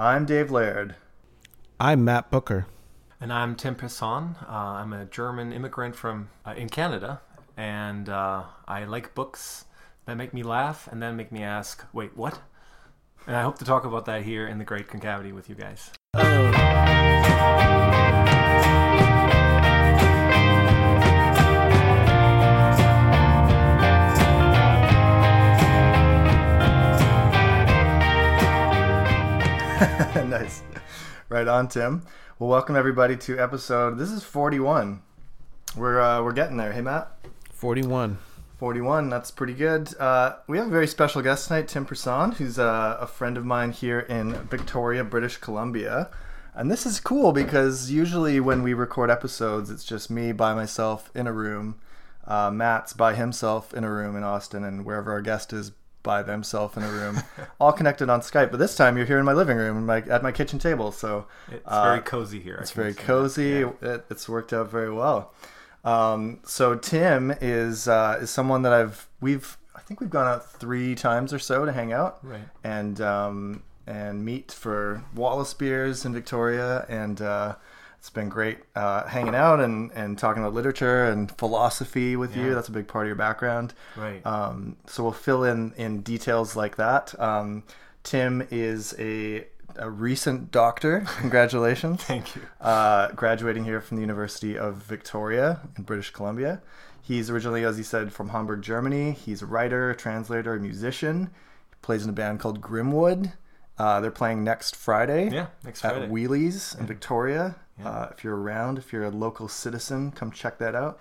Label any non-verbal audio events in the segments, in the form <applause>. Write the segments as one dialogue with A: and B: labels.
A: I'm Dave Laird.
B: I'm Matt Bucher.
C: And I'm Tim Personn. Uh, I'm a German immigrant from uh, in Canada, and uh, I like books that make me laugh and then make me ask, "Wait, what?" And I hope to talk about that here in the Great Concavity with you guys. <laughs>
A: nice. Right on, Tim. Well, welcome everybody to episode. This is 41. We're uh, we're getting there. Hey, Matt.
B: 41.
A: 41. That's pretty good. Uh, we have a very special guest tonight, Tim Personn, who's uh, a friend of mine here in Victoria, British Columbia. And this is cool because usually when we record episodes, it's just me by myself in a room. Uh, Matt's by himself in a room in Austin, and wherever our guest is by themselves in a room, <laughs> all connected on Skype. But this time you're here in my living room, my, at my kitchen table. So
C: It's
A: uh,
C: very cozy here.
A: It's very cozy.
C: Yeah.
A: It, it's worked out very well. Um, so Tim is uh, is someone that I've we've I think we've gone out three times or so to hang out
C: Right.
A: and um, and meet for Wallace beers in Victoria, and uh, it's been great uh, hanging out and, and talking about literature and philosophy with you. That's a big part of your background.
C: Right.
A: Um, so we'll fill in in details like that. Um, Tim is a a recent doctor. <laughs> Congratulations
C: Thank you.
A: uh, graduating here from the University of Victoria in British Columbia. He's originally, as he said, from Hamburg, Germany. He's a writer, translator, musician. He plays in a band called Grimwood. Uh, they're playing next Friday
C: Yeah, next Friday. at.
A: Wheelies in Victoria.
C: Yeah.
A: Uh, if you're around, if you're a local citizen, come check that out.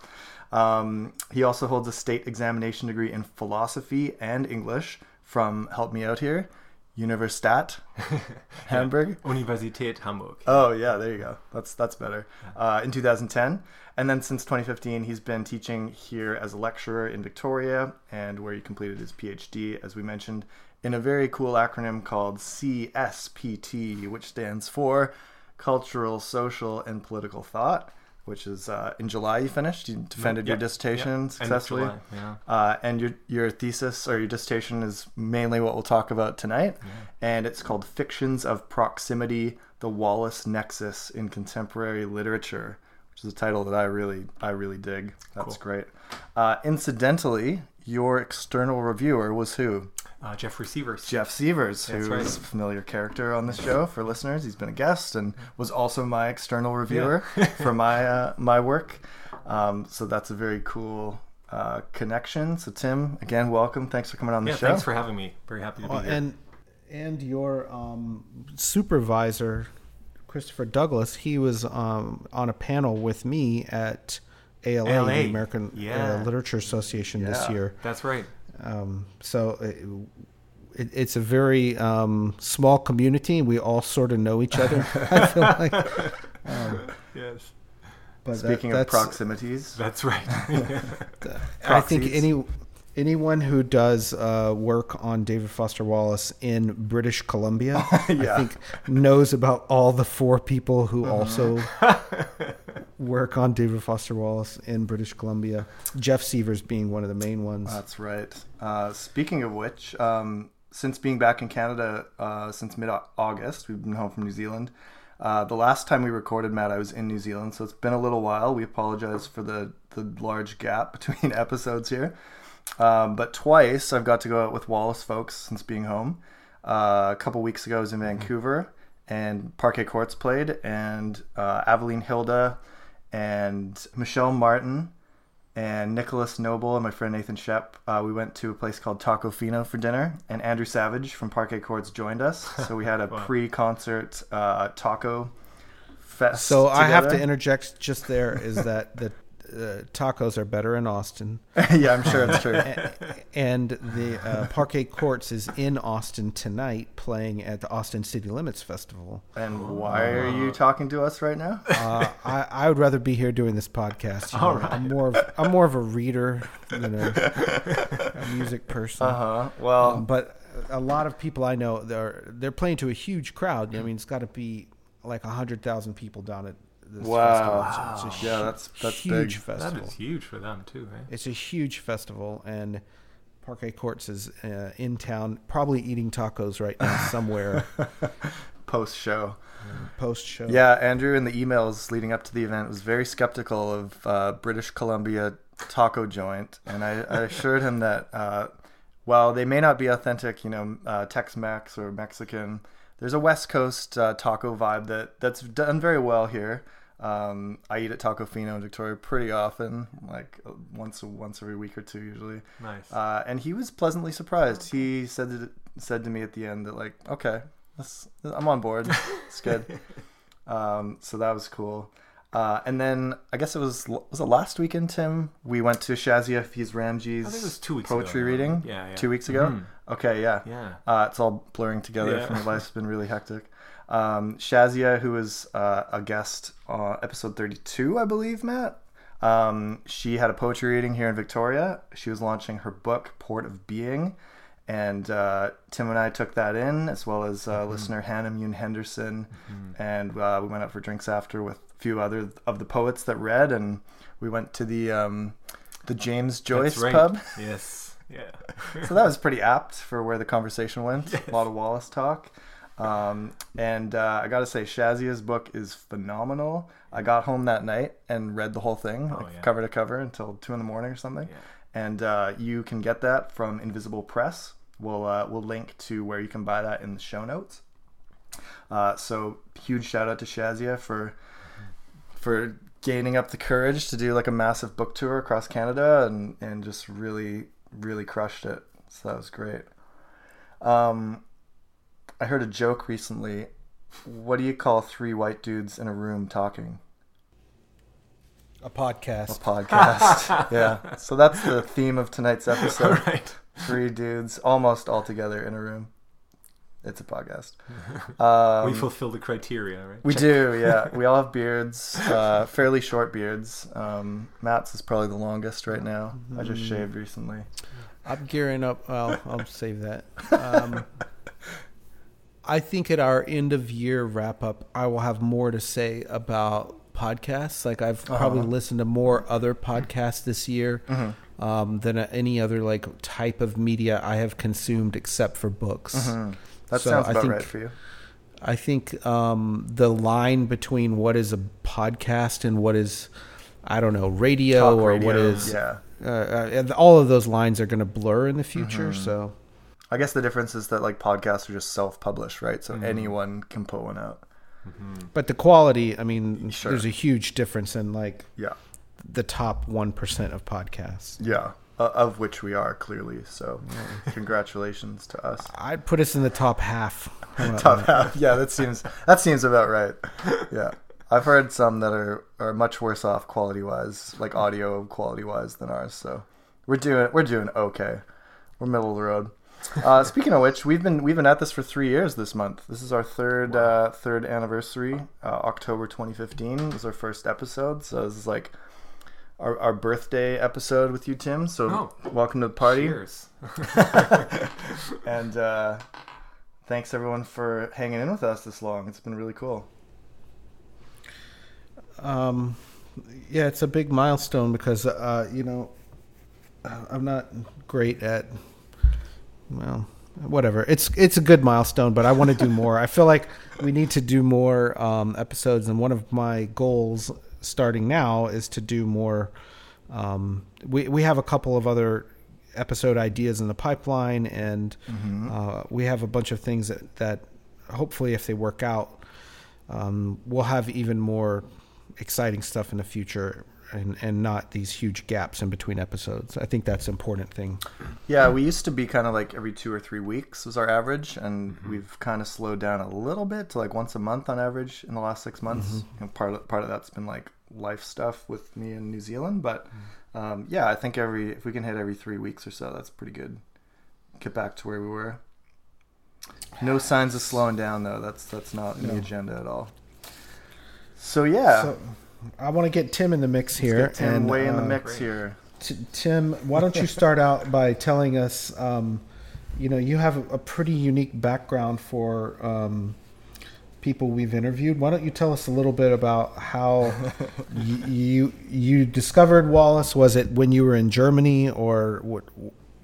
A: Um, he also holds a state examination degree in philosophy and English from, help me out here, Universitat <laughs> Hamburg.
C: Universität Hamburg.
A: Oh yeah, there you go. That's that's better. Uh, in 2010, and then since 2015, he's been teaching here as a lecturer in Victoria, and where he completed his PhD, as we mentioned, in a very cool acronym called CSPT, which stands for Cultural, Social, and Political Thought. Which is uh, in July you finished. You defended your dissertation
C: yep.
A: Successfully.
C: July, Yeah.
A: Uh, and your your thesis or your dissertation is mainly what we'll talk about tonight, and it's called "Fictions of Proximity: The Wallace Nexus in Contemporary Literature," which is a title that I really I really dig. That's
C: Cool.
A: great. Uh, incidentally, your external reviewer was who?
C: Uh, Jeff Receivers.
A: Jeff Severs,
C: That's
A: who
C: right.
A: is a familiar character on this show for listeners. He's been a guest and was also my external reviewer <laughs> for my uh, my work. Um, so that's a very cool uh, connection. So Tim, again, welcome. Thanks for coming on the
C: Yeah,
A: show.
C: thanks for having me. Very happy to be
B: Well,
C: here.
B: and and your um, supervisor, Christopher Douglas, he was um, on a panel with me at ALA,
C: ALA,
B: the American
C: yeah.
B: uh, Literature Association this year.
C: That's right.
B: Um, so it, it, it's a very um, small community. and We all sort of know each other. <laughs> I feel like. Um,
C: Yes.
B: but that-
A: Speaking of proximities,
C: That's right. <laughs>
B: I <laughs> think any anyone who does uh, work on David Foster Wallace in British Columbia, <laughs>
A: Yeah.
B: I think knows about all the four people who
A: Uh-huh.
B: also <laughs> work on David Foster Wallace in British Columbia. Jeff Severs being one of the main ones.
A: That's right. Uh, speaking of which, um, since being back in Canada uh, since mid August, we've been home from New Zealand. Uh, the last time we recorded, Matt, I was in New Zealand, so it's been a little while. We apologize for the, the large gap <laughs> between episodes here. Um, but twice I've got to go out with Wallace folks since being home. Uh, a couple weeks ago, I was in Vancouver, and Parquet Courts played, and uh, Aveline Hilda and Michelle Martin and Nicholas Noble and my friend Nathan Shep. Uh, we went to a place called Tacofino for dinner, and Andrew Savage from Parquet Courts joined us. <laughs> So we had a
C: Wow.
A: pre-concert uh, taco fest.
B: so I have to interject just there is that the uh, tacos are better in Austin, <laughs>
A: yeah, I'm sure it's true.
B: And the uh, Parquet Courts is in Austin tonight, playing at the Austin City Limits Festival.
A: And why are you talking to us right now?
B: Uh, I, I would rather be here doing this podcast. you know.
C: right.
B: I'm more of I'm more of a reader, you know, a music person.
A: Uh huh. Well,
B: Um, but a lot of people I know they're they're playing to a huge crowd. I mean, it's got to be like a hundred thousand people down at this
A: Wow.
B: festival. It's, it's a
A: Yeah,
B: hu-
A: that's- that's
B: huge
A: big.
B: festival.
C: is huge for them too, eh?
B: It's a huge festival, and Parquet Courts is uh, in town, probably eating tacos right now <laughs> somewhere.
A: post show.
B: Post show.
A: Yeah, Andrew in the emails leading up to the event was very skeptical of uh, British Columbia taco joint, and I, I assured him that uh, while they may not be authentic, you know, uh, Tex-Mex or Mexican, there's a West Coast uh, taco vibe that that's done very well here. Um, I eat at Tacofino in Victoria pretty often, like uh, once once every week or two usually.
C: Nice.
A: Uh, and he was pleasantly surprised. He said to, said to me at the end that like, okay, I'm on board. It's good. <laughs> um, so that was cool. Uh, and then I guess it was was it last weekend, Tim? We went to Shazia Hafiz Ramji's
C: I think it was two weeks
A: poetry
C: ago.
A: reading.
C: Yeah, yeah.
A: Two weeks ago.
C: Mhm.
A: Okay, yeah.
C: Yeah.
A: Uh, it's all blurring together
C: Yeah.
A: me. Life's been really <laughs> hectic. Um, Shazia, who was uh, a guest on episode 32, I believe, Matt. Um, she had a poetry reading here in Victoria. She was launching her book, Port of Being. And uh, Tim and I took that in, as well as uh, listener Hannah Mune Henderson. And uh, we went out for drinks after with a few other of the poets that read. And we went to the, um, the James Joyce
C: right.
A: pub.
C: Yes. Yeah. <laughs>
A: so that was pretty apt for where the conversation went. A lot of Wallace talk. Um, and uh, I got to say, Shazia's book is phenomenal. I got home that night and read the whole thing, like,
C: yeah.
A: cover to cover, until two in the morning or something.
C: Yeah.
A: And uh, you can get that from Invisible Press. We'll uh, we'll link to where you can buy that in the show notes. Uh, so huge shout out to Shazia for for gaining up the courage to do like a massive book tour across Canada and and just really really crushed it. So that was great. Um, I heard a joke recently. What do you call three white dudes in a room talking?
B: A podcast.
A: A
B: podcast.
A: podcast. <laughs> yeah. So that's the theme of tonight's episode.
C: right.
A: Three dudes almost all together in a room. It's a podcast. <laughs> Um,
C: we fulfill the criteria, right?
A: we do, yeah. <laughs> We all have beards, uh, fairly short beards. Um, Matt's is probably the longest right now. I just shaved recently.
B: I'm gearing up. Well, I'll save that. Um, I think at our end of year wrap up, I will have more to say about podcasts. Like I've probably
A: Uh-huh.
B: listened to more other podcasts this year
A: Mm-hmm.
B: um, than any other like type of media I have consumed except for books.
A: Mhm. That
B: So
A: sounds
B: I
A: about
B: think-
A: right for you.
B: I think um, the line between what is a podcast and what is, I don't know, radio
A: Talk
B: or
A: radio,
B: what is,
A: yeah.
B: uh, uh, all of those lines are going to blur in the future.
A: Mm-hmm.
B: So
A: I guess the difference is that like podcasts are just self-published, right?
B: Mm-hmm.
A: So anyone can put one out.
B: But the quality, I mean,
A: Sure.
B: there's a huge difference in like
A: Yeah,
B: the top 1% of podcasts.
A: yeah. Uh, of which we are clearly. So, congratulations to us.
B: I'd put us in the top half. <laughs>
A: Top half. Yeah, that seems that seems about right. Yeah, I've heard some that are are much worse off quality wise, like audio quality wise, than ours. So we're doing we're doing okay. We're middle of the road. Uh, speaking of which, we've been we've been at this for three years this month. This is our third uh, third anniversary. Uh, October 2015 was our first episode. So this is like our, our birthday episode with you, Tim. So
C: Oh.
A: welcome to the party.
C: Cheers. <laughs>
A: And uh, thanks everyone for hanging in with us this long. It's been really cool.
B: Um, yeah, it's a big milestone because, uh, you know, uh, I'm not great at, well, whatever. It's it's a good milestone, but I want to do more. I feel like we need to do more um, episodes, and one of my goals starting now is to do more. Um, we we have a couple of other episode ideas in the pipeline, and uh, we have a bunch of things that that hopefully, if they work out, um, we'll have even more exciting stuff in the future. And, and not these huge gaps in between episodes. I think that's an important thing.
A: Yeah, we used to be kind of like every two or three weeks was our average, and mm-hmm. we've kind of slowed down a little bit to like once a month on average in the last six months. Mm-hmm. And part of part of that's been like life stuff with me in New Zealand, but mm-hmm. um, yeah, I think every if we can hit every three weeks or so, that's pretty good. Get back to where we were. No signs of slowing down though. That's that's not in the agenda at all. So yeah,
B: So I want to get Tim in the mix here.
A: Let's get Tim
B: and,
A: way in the
B: uh,
A: mix here.
B: T- Tim, why don't you start out by telling us? Um, you know, you have a pretty unique background for um, people we've interviewed. Why don't you tell us a little bit about how <laughs> y- you you discovered Wallace? Was it when you were in Germany, or what?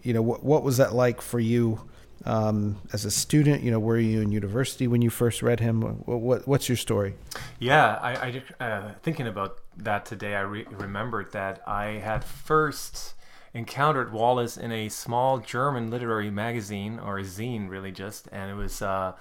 B: You know, what, what was that like for you? Um, as a student? You know, were you in university when you first read him? What, what what's your story?
C: Yeah, I, I uh, thinking about that today. I re- remembered that I had first encountered Wallace in a small German literary magazine or a zine, really just, and it was. Uh,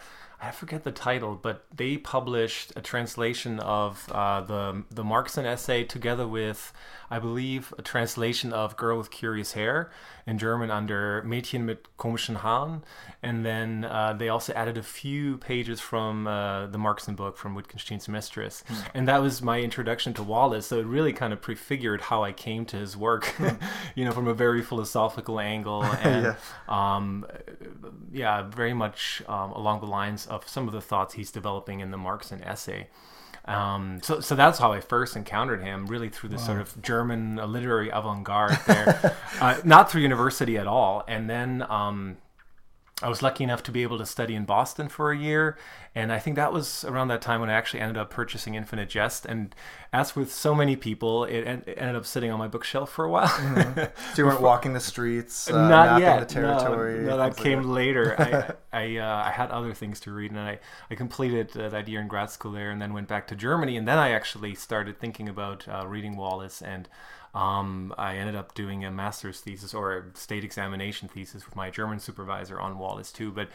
C: I forget the title, but they published a translation of uh, the the Markson essay together with, I believe, a translation of "Girl with Curious Hair" in German under "Mädchen mit komischen Haaren," and then uh, they also added a few pages from uh, the Markson book from Wittgenstein's Mistress, and that was my introduction to Wallace. So it really kind of prefigured how I came to his work, <laughs> you know, from a very philosophical angle <laughs> and
A: Yeah.
C: um, yeah, very much um, along the lines of some of the thoughts he's developing in the Markson essay. Um, so, so that's how I first encountered him, really through this sort of German literary avant-garde there, <laughs> uh, not through university at all. And then um, I was lucky enough to be able to study in Boston for a year, and I think that was around that time when I actually ended up purchasing Infinite Jest. And as with so many people, it, en- it ended up sitting on my bookshelf for a while.
A: So you <laughs> weren't walking the streets, uh,
C: Not yet.
A: the territory.
C: No, no that
A: things like
C: came later. I <laughs> I, uh, I had other things to read, and I I completed uh, that year in grad school there, and then went back to Germany, and then I actually started thinking about uh, reading Wallace, and um, I ended up doing a master's thesis or a state examination thesis with my German supervisor on Wallace too, but.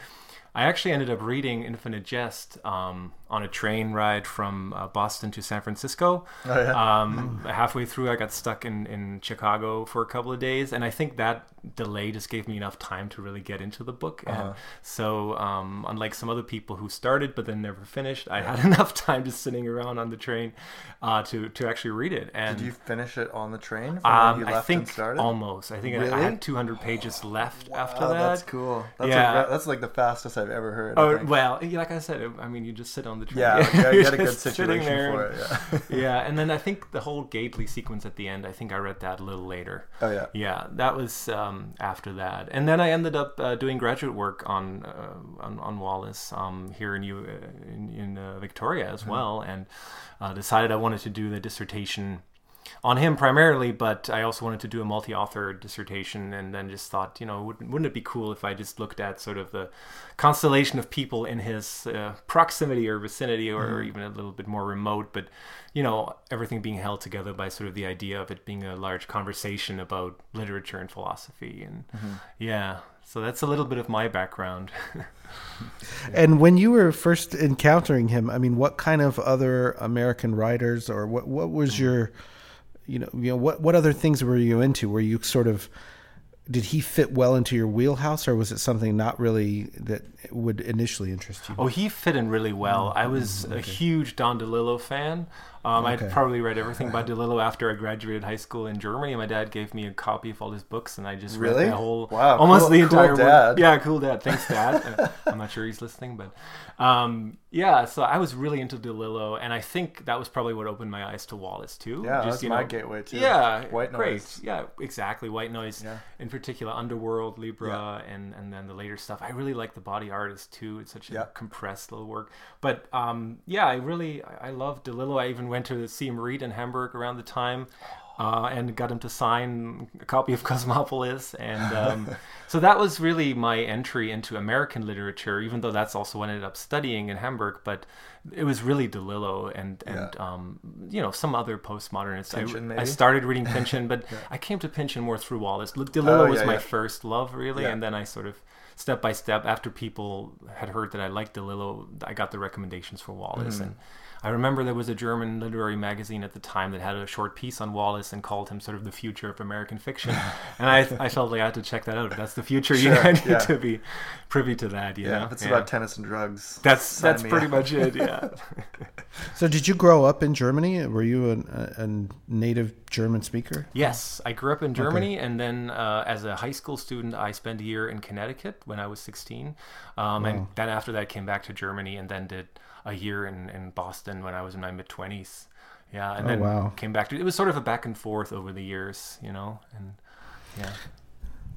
C: I actually ended up reading Infinite Jest um, on a train ride from uh, Boston to San Francisco.
A: Oh, yeah?
C: Um, halfway through, I got stuck in, in Chicago for a couple of days, and I think that delay just gave me enough time to really get into the book.
A: Uh-huh.
C: so, um, unlike some other people who started but then never finished, I had <laughs> enough time just sitting around on the train uh, to to actually read it. And
A: Did you finish it on the train
C: um, I
A: left
C: think
A: and started?
C: almost. I think I- I, had 200 pages left after
A: Oh,
C: that.
A: that's cool. That's,
C: Yeah.
A: like, that's like the fastest I've ever heard.
C: Oh well, like I said, I mean, you just sit on the train.
A: yeah, yeah, <laughs> you had a good situation for it. Yeah. <laughs>
C: yeah, and then I <laughs> think the whole Gately sequence at the end. I think I read that a little later.
A: Oh yeah.
C: Yeah, that was um, after that, and then I ended up uh, doing graduate work on uh, on, on Wallace um, here in U- uh, in, in uh, Victoria as well, and uh, decided I wanted to do the dissertation on him primarily, but I also wanted to do a multi-author dissertation, and then just thought, you know, wouldn't, wouldn't it be cool if I just looked at sort of the constellation of people in his uh, proximity or vicinity, or, or mm-hmm. even a little bit more remote, but you know, everything being held together by sort of the idea of it being a large conversation about literature and philosophy, and mm-hmm. yeah. So that's a little bit of my background. <laughs>
B: And when you were first encountering him, I mean, what kind of other American writers, or what what was mm. your, you know, you know, what what other things were you into? Were you sort of, did he fit well into your wheelhouse, or was it something not really that would initially interest you?
C: Oh, he fit in really well. Mm, I was a huge Don DeLillo fan. Um,
B: Okay.
C: I'd probably read everything by DeLillo after I graduated high school in Germany. My dad gave me a copy of all his books, and I just
A: Really?
C: read the whole,
A: Wow,
C: almost
A: cool-
C: the entire. work.
A: dad.
C: Yeah, cool dad. Thanks, dad. <laughs> I'm not sure he's listening, but um, yeah. So I was really into DeLillo, and I think that was probably what opened my eyes to Wallace too.
A: Yeah,
C: Just,
A: that's
C: you
A: my
C: know,
A: gateway too.
C: yeah,
A: White
C: great.
A: noise.
C: Yeah, exactly. White noise.
A: Yeah.
C: In particular, Underworld, Libra, and and then the later stuff. I really like the body artist too. It's such a
A: Yeah.
C: compressed little work. But um, yeah, I really I I love DeLillo. I even went to see him read in Hamburg around the time. Uh, and got him to sign a copy of <laughs> Cosmopolis, and um, <laughs> so that was really my entry into American literature. Even though that's also what I ended up studying in Hamburg, but it was really DeLillo and and um, you know some other postmodernists. I,
A: Pynchon,
C: I started reading Pynchon, <laughs> but I came to Pynchon more through Wallace. DeLillo
A: Oh,
C: was
A: yeah,
C: my
A: yeah.
C: first love, really,
A: Yeah.
C: and then I sort of step by step after people had heard that I liked DeLillo, I got the recommendations for Wallace
A: Mm-hmm.
C: and. I remember there was a German literary magazine at the time that had a short piece on Wallace and called him sort of the future of American fiction, <laughs> and I, I felt like I had to check that out. If That's the future.
A: Sure,
C: you need
A: yeah.
C: to be privy to that. You
A: Yeah,
C: know?
A: if it's
C: Yeah.
A: about tennis and drugs.
C: that's that's pretty
A: up.
C: much it. Yeah. <laughs>
B: So, did you grow up in Germany? Were you a, a native German speaker?
C: Yes, I grew up in Germany, and then uh, as a high school student, I spent a year in Connecticut when I was 16. Um, And then after that, came back to Germany and then did a year in, in Boston when I was in my mid 20s. Yeah, and
B: Oh,
C: then
B: wow.
C: came back to it was sort of a back and forth over the years, you know, and yeah.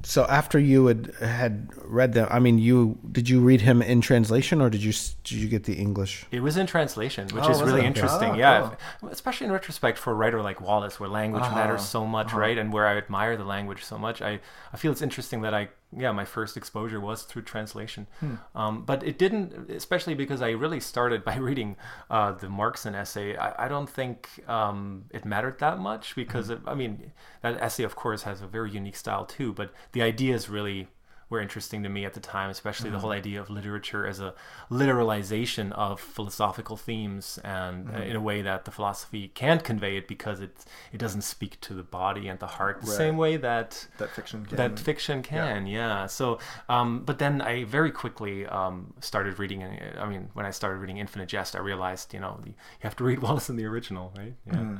B: So, after you had had read them, I mean, you did you read him in translation, or did you did you get the English?
C: It was in translation, which
A: Oh,
C: is really
A: it?
C: interesting.
A: Oh,
C: yeah,
A: cool.
C: especially in retrospect for a writer like Wallace, where language
A: Uh-huh,
C: matters so much, right? And where I admire the language so much. I, I feel it's interesting that I yeah, my first exposure was through translation. Um, but it didn't, especially because I really started by <laughs> reading uh, the Markson essay. I, I don't think um, it mattered that much because, it, I mean, that essay, of course, has a very unique style too, but the ideas really were interesting to me at the time, especially the whole idea of literature as a literalization of philosophical themes, and uh, in a way that the philosophy can't convey it because it it doesn't speak to the body and the heart the
A: Right.
C: same way that
A: That fiction can.
C: that fiction can yeah, so um, but then i very quickly um, started reading uh, i mean when i started reading infinite jest i realized you know you have to read <laughs> wallace in the original right yeah
A: Mm.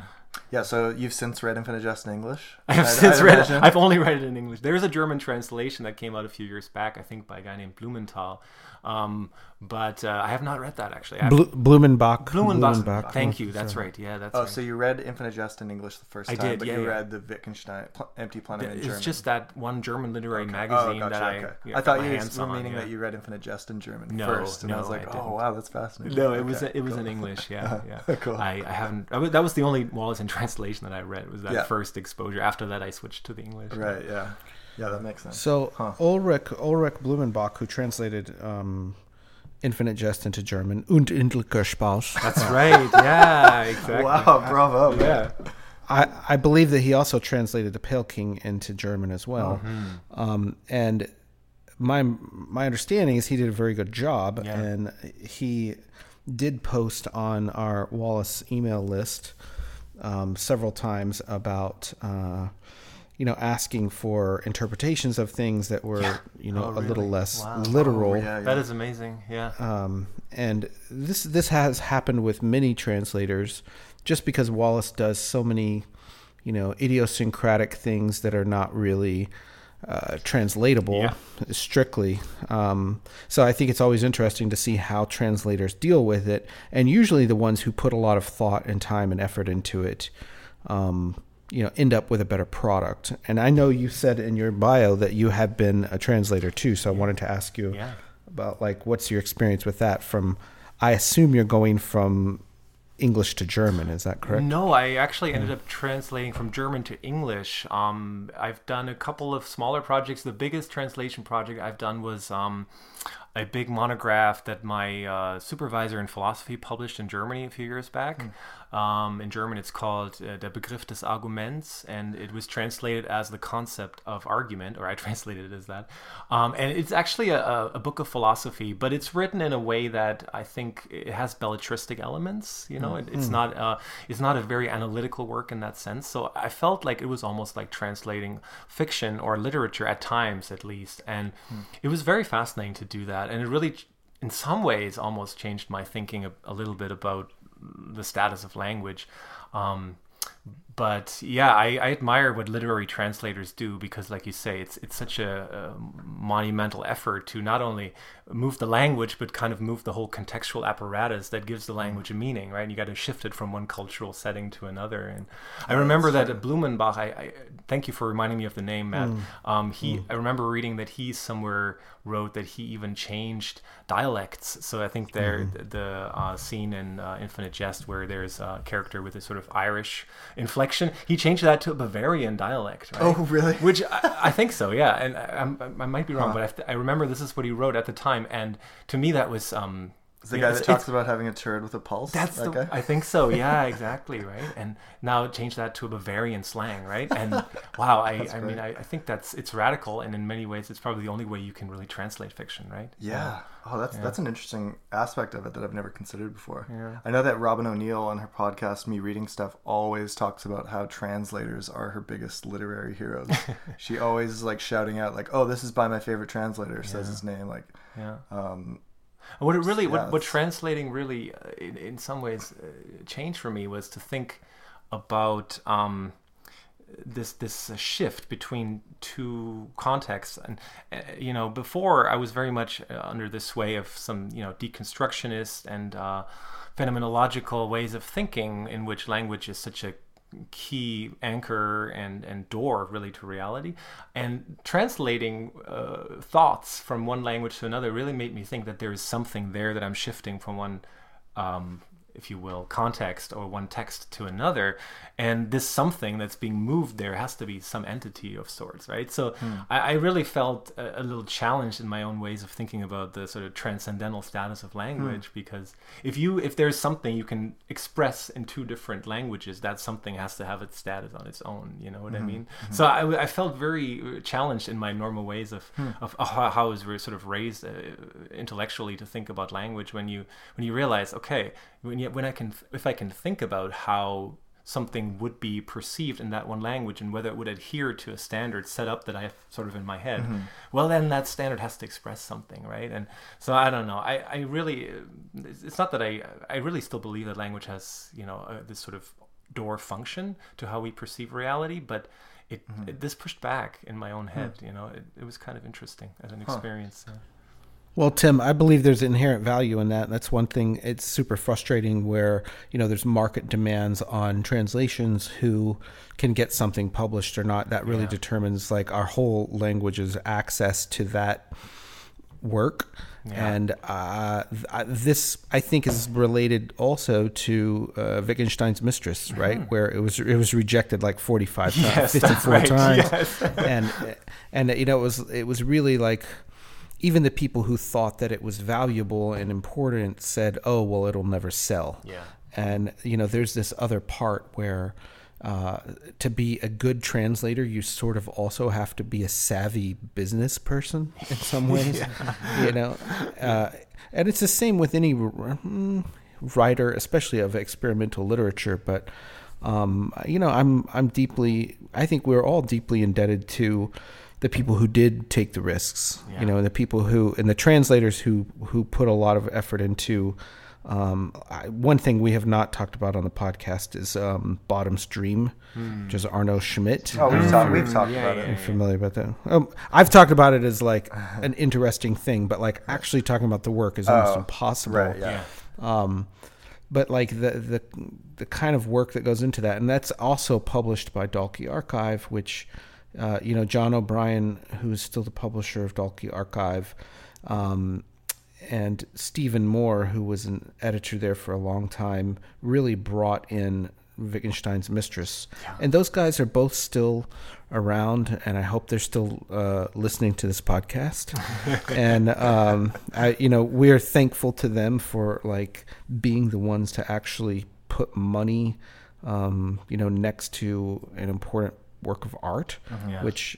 A: Yeah, so you've since read Infinite Jest in English? <laughs>
C: I have
A: I'd-
C: since
A: I'd
C: read it. I've only read it in English. There's a German translation that came out a few years back, I think, by a guy named Blumenthal. Um, but uh, I have not read that actually. I-
B: Blu- Blumenbach.
C: Blumenbach. Thank you. That's right. Yeah, that's
A: Oh,
C: right.
A: so you read Infinite Jest in English the first time,
C: I
A: time,
C: did,
A: but
C: yeah,
A: you
C: yeah.
A: read the Wittgenstein Pl- Empty Plenum in
C: it's just that one German literary
A: Okay.
C: magazine
A: oh, gotcha,
C: that I,
A: okay.
C: yeah,
A: I thought
C: my
A: you
C: hands
A: were
C: on,
A: meaning
C: yeah.
A: that you read Infinite Jest in German
C: No,
A: first, and I was like,
C: I
A: oh
C: didn't.
A: wow, that's fascinating.
C: No, it was
A: Okay,
C: it was
A: cool.
C: in English. Yeah, <laughs> yeah.
A: Cool.
C: I, I haven't. I, that was the only Wallace in <laughs> translation that I read. Was that
A: Yeah.
C: first exposure. After that, I switched to the English.
A: Right, yeah. Yeah, that makes sense.
B: So
A: Huh.
B: Ulrich Ulrich Blumenbach, who translated um, Infinite Jest into German, Unendlicher Spaß.
C: That's right. Yeah, <laughs> exactly.
A: Wow, bravo.
C: Yeah.
B: I, I believe that he also translated The Pale King into German as well. Um, and my my understanding is he did a very good job,
C: Yeah.
B: and he did post on our Wallace email list um, several times about. Uh, you know, asking for interpretations of things that were, you know,
C: Oh,
B: a little less
C: Wow.
B: literal.
A: Oh, yeah, yeah.
C: That is amazing. Yeah.
B: Um, and this this has happened with many translators, just because Wallace does so many, you know, idiosyncratic things that are not really uh, translatable
C: Yeah.
B: strictly. Um, so I think it's always interesting to see how translators deal with it, and usually the ones who put a lot of thought and time and effort into it. Um, you know, end up with a better product. And I know you said in your bio that you have been a translator too. So I wanted to ask you
C: Yeah.
B: about like what's your experience with that from I assume you're going from English to German, is that correct?
C: No, I actually ended up translating from German to English. Um, I've done a couple of smaller projects. The biggest translation project I've done was um, a big monograph that my uh, supervisor in philosophy published in Germany a few years back. Um, in German, it's called uh, Der Begriff des Arguments, and it was translated as the concept of argument, or I <laughs> translated it as that. Um, and it's actually a, a, a book of philosophy, but it's written in a way that I think it has belletristic elements. You know, it, it's not uh, it's not a very analytical work in that sense. So I felt like it was almost like translating fiction or literature at times, at least, and it was very fascinating to do that. And it really, in some ways, almost changed my thinking a, a little bit about the status of language. Um, but yeah, I, I admire what literary translators do because, like you say, it's it's such a, a monumental effort to not only move the language but kind of move the whole contextual apparatus that gives the language a meaning, right? And you got to shift it from one cultural setting to another. And I remember that at Blumenbach. I, I thank you for reminding me of the name, Matt. Um, he, I remember reading that he's somewhere wrote that he even changed dialects. So I think there the uh, scene in uh, Infinite Jest where there's a character with a sort of Irish inflection, he changed that to a Bavarian dialect. Right?
A: Oh, really?
C: Which I, I think so, yeah. And I, I'm- I, might be wrong, but I, th- I remember this is what he wrote at the time, and to me that was um.
A: The
C: you
A: guy that talks about having a turd with a pulse.
C: that's
A: that
C: the,
A: guy?
C: I think so. Yeah, exactly. Right. And now change that to a Bavarian slang, right? And <laughs> wow, I, I mean. I, I think that's it's radical, and in many ways, it's probably the only way you can really translate fiction, right?
A: Yeah. Oh, that's that's an interesting aspect of it that I've never considered before.
C: Yeah.
A: I know that Robin O'Neill on her podcast, Me Reading Stuff, always talks about how translators are her biggest literary heroes. <laughs> she always is like shouting out like, "Oh, this is by my favorite translator," says his name. Like,
C: Yeah.
A: um,
C: And what it really,
A: Yeah,
C: what, what translating really, uh, in, in some ways, uh, changed for me was to think about um, this this uh, shift between two contexts. And uh, you know, before I was very much uh, under the sway of some you know deconstructionist and uh, phenomenological ways of thinking, in which language is such a key anchor and and door really to reality. And translating uh, thoughts from one language to another really made me think that there is something there that i'm shifting from one um, if you will, context or one text to another. And this something that's being moved there has to be some entity of sorts, right? So
A: Hmm.
C: I, I really felt a, a little challenged in my own ways of thinking about the sort of transcendental status of language
A: Hmm.
C: because if you if there's something you can express in two different languages, that something has to have its status on its own. You know what
A: Mm-hmm.
C: I mean? So I, I felt very uh, challenged in my normal ways of
A: Hmm.
C: of how, how I was sort of raised uh, intellectually to think about language when you when you realize okay when when I can if I can think about how something would be perceived in that one language and whether it would adhere to a standard set up that I have sort of in my head,
A: Mm-hmm.
C: well, then that standard has to express something, right? And so I don't know. I, I really, it's not that I, I really still believe that language has, you know, uh, this sort of door function to how we perceive reality, but it, it this pushed back in my own head, you know, it, it was kind of interesting as an experience. uh,
B: Well, Tim, I believe there's inherent value in that. That's one thing. It's super frustrating where you know there's market demands on translations who can get something published or not. That really
C: Yeah.
B: determines like our whole language's access to that work.
C: Yeah.
B: And uh, th- this, I think, is related also to uh, Wittgenstein's Mistress, right? Where it was it was rejected like 45
C: Mm-hmm. Yes,
B: times, 54
C: right.
B: times,
C: Yes.
B: and and you know it was it was really like even the people who thought that it was valuable and important said, "Oh, well, it'll never sell."
C: Yeah.
B: And you know, there's this other part where uh, to be a good translator, you sort of also have to be a savvy business person <laughs> in some ways. <laughs> yeah. You know, uh, and it's the same with any mm, writer, especially of experimental literature. But um, you know, I'm I'm deeply. I think we're all deeply indebted to the people who did take the risks.
C: Yeah.
B: You know, and the people who and the translators who who put a lot of effort into. Um, I, one thing we have not talked about on the podcast is um, Bottom's Dream, which is Arno Schmidt.
A: Oh, we've,
B: Um,
A: talked. we've talked
C: yeah,
A: about
C: yeah,
A: it.
B: I'm familiar about that. Um, I've talked about it as like an <laughs> interesting thing, but like actually talking about the work is almost
A: Oh,
B: impossible.
A: Right. Yeah.
C: yeah.
B: Um, but like the the the kind of work that goes into that, and that's also published by Dalkey Archive, which uh, you know John O'Brien, who is still the publisher of Dalkey Archive, um, and Steven Moore, who was an editor there for a long time, really brought in Wittgenstein's Mistress, and those guys are both still around, and I hope they're still uh, listening to this podcast. <laughs> and um, I, you know, we're thankful to them for like being the ones to actually put money, um, you know, next to an important work of art, mm-hmm.
C: Yeah.
B: which,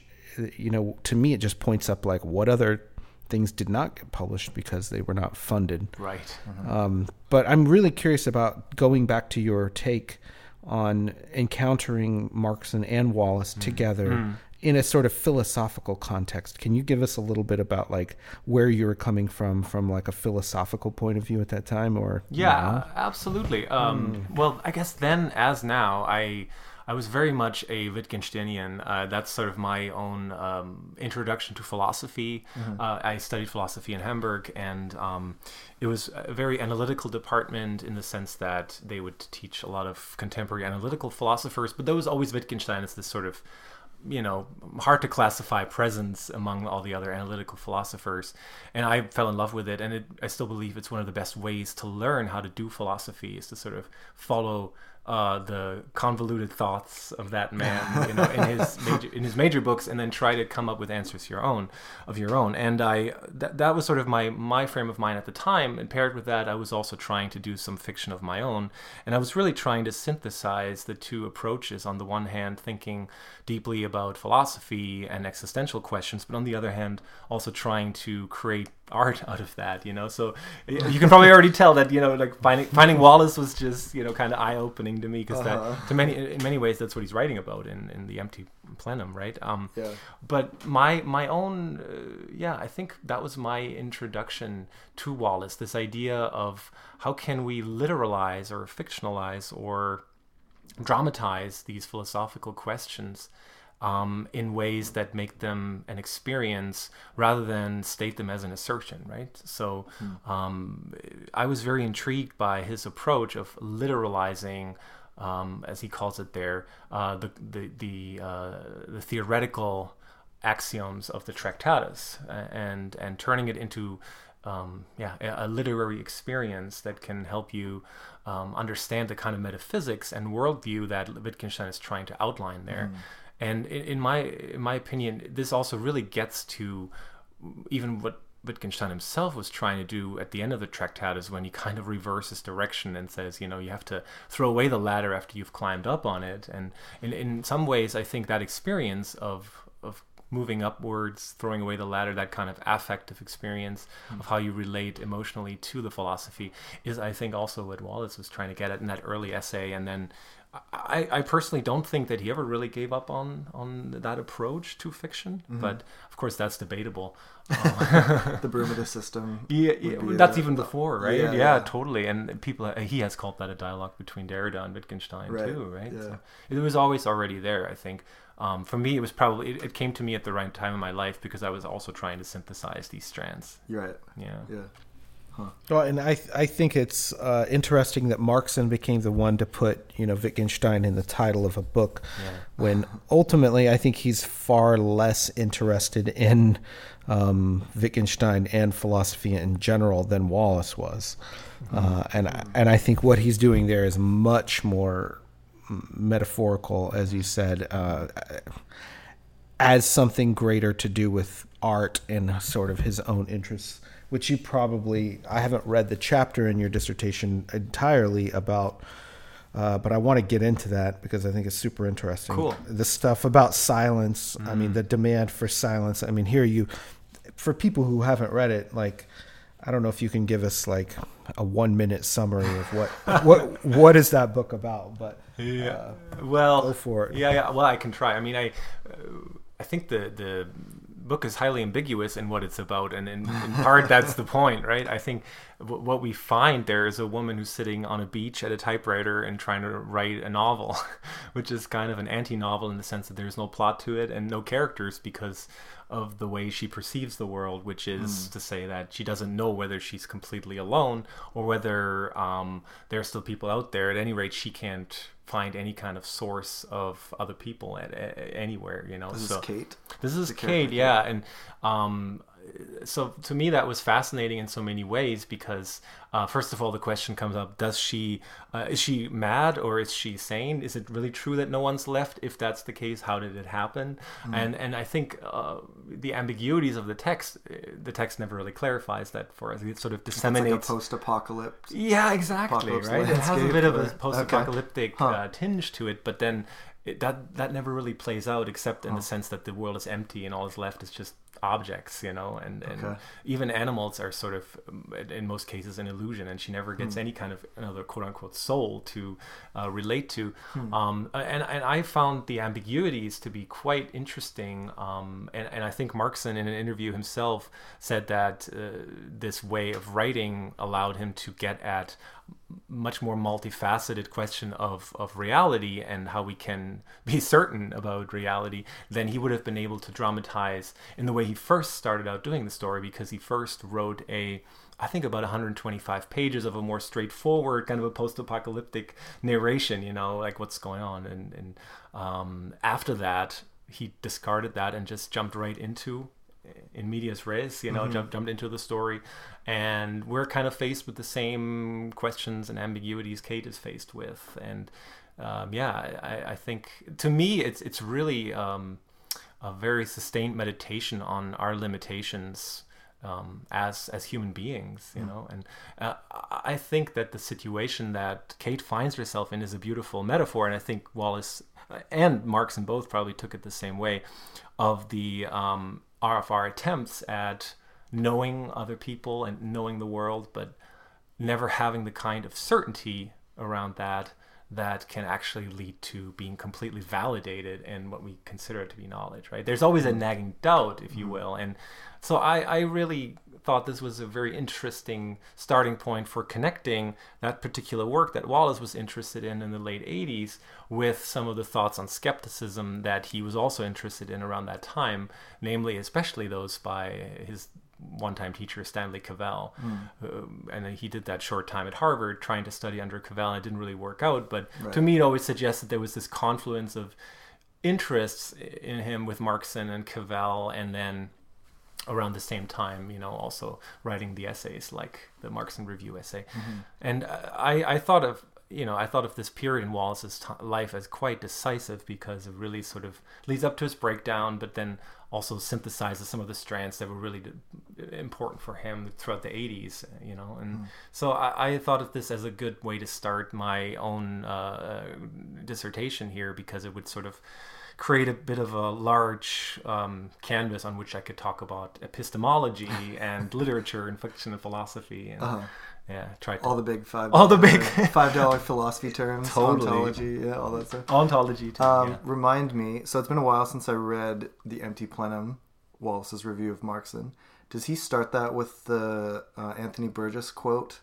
B: you know, to me it just points up like what other things did not get published because they were not funded.
C: Right. Mm-hmm.
B: Um, but I'm really curious about going back to your take on encountering Markson and Wallace mm. together mm. in a sort of philosophical context. Can you give us a little bit about like where you were coming from, from like a philosophical point of view at that time, or
C: Yeah,
B: now?
C: absolutely. Um, mm. Well, I guess then, as now, I I was very much a Wittgensteinian. Uh, that's sort of my own um, introduction to philosophy. Uh, I studied philosophy in Hamburg, and um, it was a very analytical department in the sense that they would teach a lot of contemporary analytical philosophers. But there was always Wittgenstein as this sort of you know hard to classify presence among all the other analytical philosophers and i fell in love with it and it, i still believe it's one of the best ways to learn how to do philosophy is to sort of follow uh, the convoluted thoughts of that <laughs> man, you know, in his major, in his major books, and then try to come up with answers your own of your own. And I that, that was sort of my my frame of mind at the time. And paired with that, I was also trying to do some fiction of my own, and I was really trying to synthesize the two approaches. On the one hand, thinking deeply about philosophy and existential questions, but on the other hand, also trying to create art out of that you know so you can probably already tell that you know like finding finding wallace was just you know kind of eye-opening to me because
A: Uh-huh.
C: that to many in many ways that's what he's writing about in in the empty plenum right um
A: Yeah.
C: but my my own uh, yeah i think that was my introduction to wallace this idea of how can we literalize or fictionalize or dramatize these philosophical questions um, in ways that make them an experience rather than state them as an assertion, right? So um, I was very intrigued by his approach of literalizing, um, as he calls it there, uh, the the the, uh, the theoretical axioms of the Tractatus and and turning it into um, yeah, a, literary experience that can help you um, understand the kind of metaphysics and worldview that Wittgenstein is trying to outline there. And in, in my in my opinion, this also really gets to even what Wittgenstein himself was trying to do at the end of the Tractatus when he kind of reverses direction and says, you know, you have to throw away the ladder after you've climbed up on it. And in, in some ways, I think that experience of of moving upwards, throwing away the ladder, that kind of affective experience hmm. of how you relate emotionally to the philosophy is, I think, also what Wallace was trying to get at in that early essay. And then I, I personally don't think that he ever really gave up on on that approach to fiction, but of course that's debatable. Um, <laughs>
A: the Bermuda <laughs> system.
C: yeah, yeah that's
A: a-
C: even before, right?
A: yeah,
C: Yeah,
A: yeah.
C: totally. And people, uh, he has called that a dialogue between Derrida and Wittgenstein
A: Right,
C: too, right?
A: yeah.
C: So it was always already there. I think. Um, for me, it was probably it, it came to me at the right time in my life because I was also trying to synthesize these strands.
A: You're right.
C: Yeah.
A: Yeah.
B: Well, and I I think it's uh, interesting that Markson became the one to put you know Wittgenstein in the title of a book,
C: Yeah.
B: when ultimately I think he's far less interested in um, Wittgenstein and philosophy in general than Wallace was, uh, and I- and I think what he's doing there is much more metaphorical, as you said. Uh, as something greater to do with art and sort of his own interests, which you probably I haven't read the chapter in your dissertation entirely about, uh, but I want to get into that because I think it's super interesting.
C: Cool.
B: The stuff about silence. I mean, the demand for silence. I mean, here you, for people who haven't read it, like. I don't know if you can give us like a one minute summary of what <laughs> what what is that book about, but
C: Yeah. well,
B: go for it.
C: Yeah, yeah. Well, I can try. I mean, I, uh, I think the the book is highly ambiguous in what it's about, and in, in part <laughs> that's the point, right? I think w- what we find there is a woman who's sitting on a beach at a typewriter and trying to write a novel, <laughs> which is kind of an anti-novel in the sense that there's no plot to it and no characters because of the way she perceives the world, which is to say that she doesn't know whether she's completely alone or whether um, there are still people out there. At any rate, she can't find any kind of source of other people at, at anywhere. You know,
A: This
C: so
A: is Kate.
C: this is
A: the
C: Kate,
A: character,
C: yeah, and um, so to me that was fascinating in so many ways because uh, first of all the question comes up: Does she uh, is she mad or is she sane? Is it really true that no one's left? If that's the case, how did it happen? And and I think uh, the ambiguities of the text, uh, the text never really clarifies that for us. It sort of
A: It's like a
C: disseminates.
A: post-apocalypse.
C: Yeah, exactly.
A: apocalypse
C: Right. It has a bit of a post-apocalyptic
A: Huh.
C: uh, tinge to it, but then it, that that never really plays out, except in the sense that the world is empty and all is left is just objects, you know, and, and
A: Okay.
C: even animals are sort of, um, in most cases, an illusion, and she never gets
A: Hmm.
C: any kind of another quote unquote soul to uh, relate to.
A: Hmm.
C: Um, and and I found the ambiguities to be quite interesting, um, and and I think Markson in an interview himself said that uh, this way of writing allowed him to get at much more multifaceted question of, of reality and how we can be <laughs> certain about reality than he would have been able to dramatize in the way he first started out doing the story because he first wrote a I think about 125 pages of a more straightforward kind of a post-apocalyptic narration, you know, like what's going on, and and um, after that he discarded that and just jumped right into in medias res, you know,
A: Mm-hmm.
C: jumped jumped into the story, and we're kind of faced with the same questions and ambiguities Kate is faced with, and um, yeah, I, I think to me it's it's really um, a very sustained meditation on our limitations um, as as human beings, you know. And uh, I I think that the situation that Kate finds herself in is a beautiful metaphor, and I think Wallace uh, and Markson both probably took it the same way of the um, of our attempts at knowing other people and knowing the world, but never having the kind of certainty around that that can actually lead to being completely validated in what we consider to be knowledge right? There's always a nagging doubt if you mm-hmm. will and so i, I really thought this was a very interesting starting point for connecting that particular work that wallace was interested in in the late 80s with some of the thoughts on skepticism that he was also interested in around that time namely especially those by his one-time teacher Stanley Cavell, um, and he did that short time at Harvard trying to study under Cavell, and it didn't really work out. But to me, it always suggests that there was this confluence of interests in him with Markson and Cavell, and then around the same time, you know, also writing the essays like the Markson Review essay.
A: Mm-hmm.
C: And I, I thought of, you know, I thought of this period in Wallace's t- life as quite decisive because it really sort of leads up to his breakdown, but then also synthesizes some of the strands that were really d- important for him throughout the 80s, you know. And
A: Mm.
C: so I, I thought of this as a good way to start my own uh, dissertation here because it would sort of create a bit of a large um, canvas on which I could talk about epistemology <laughs> and literature and fiction and philosophy and
A: Uh-huh.
C: yeah, try to
A: All the big five.
C: All the big- <laughs>
A: five dollar philosophy terms. <laughs>
C: Totally.
A: Ontology. Yeah, all that stuff.
C: ontology too.
A: Um,
C: yeah.
A: Remind me. So it's been a while since I read the Empty Plenum, Wallace's review of Markson. Does he start that with the uh, Anthony Burgess quote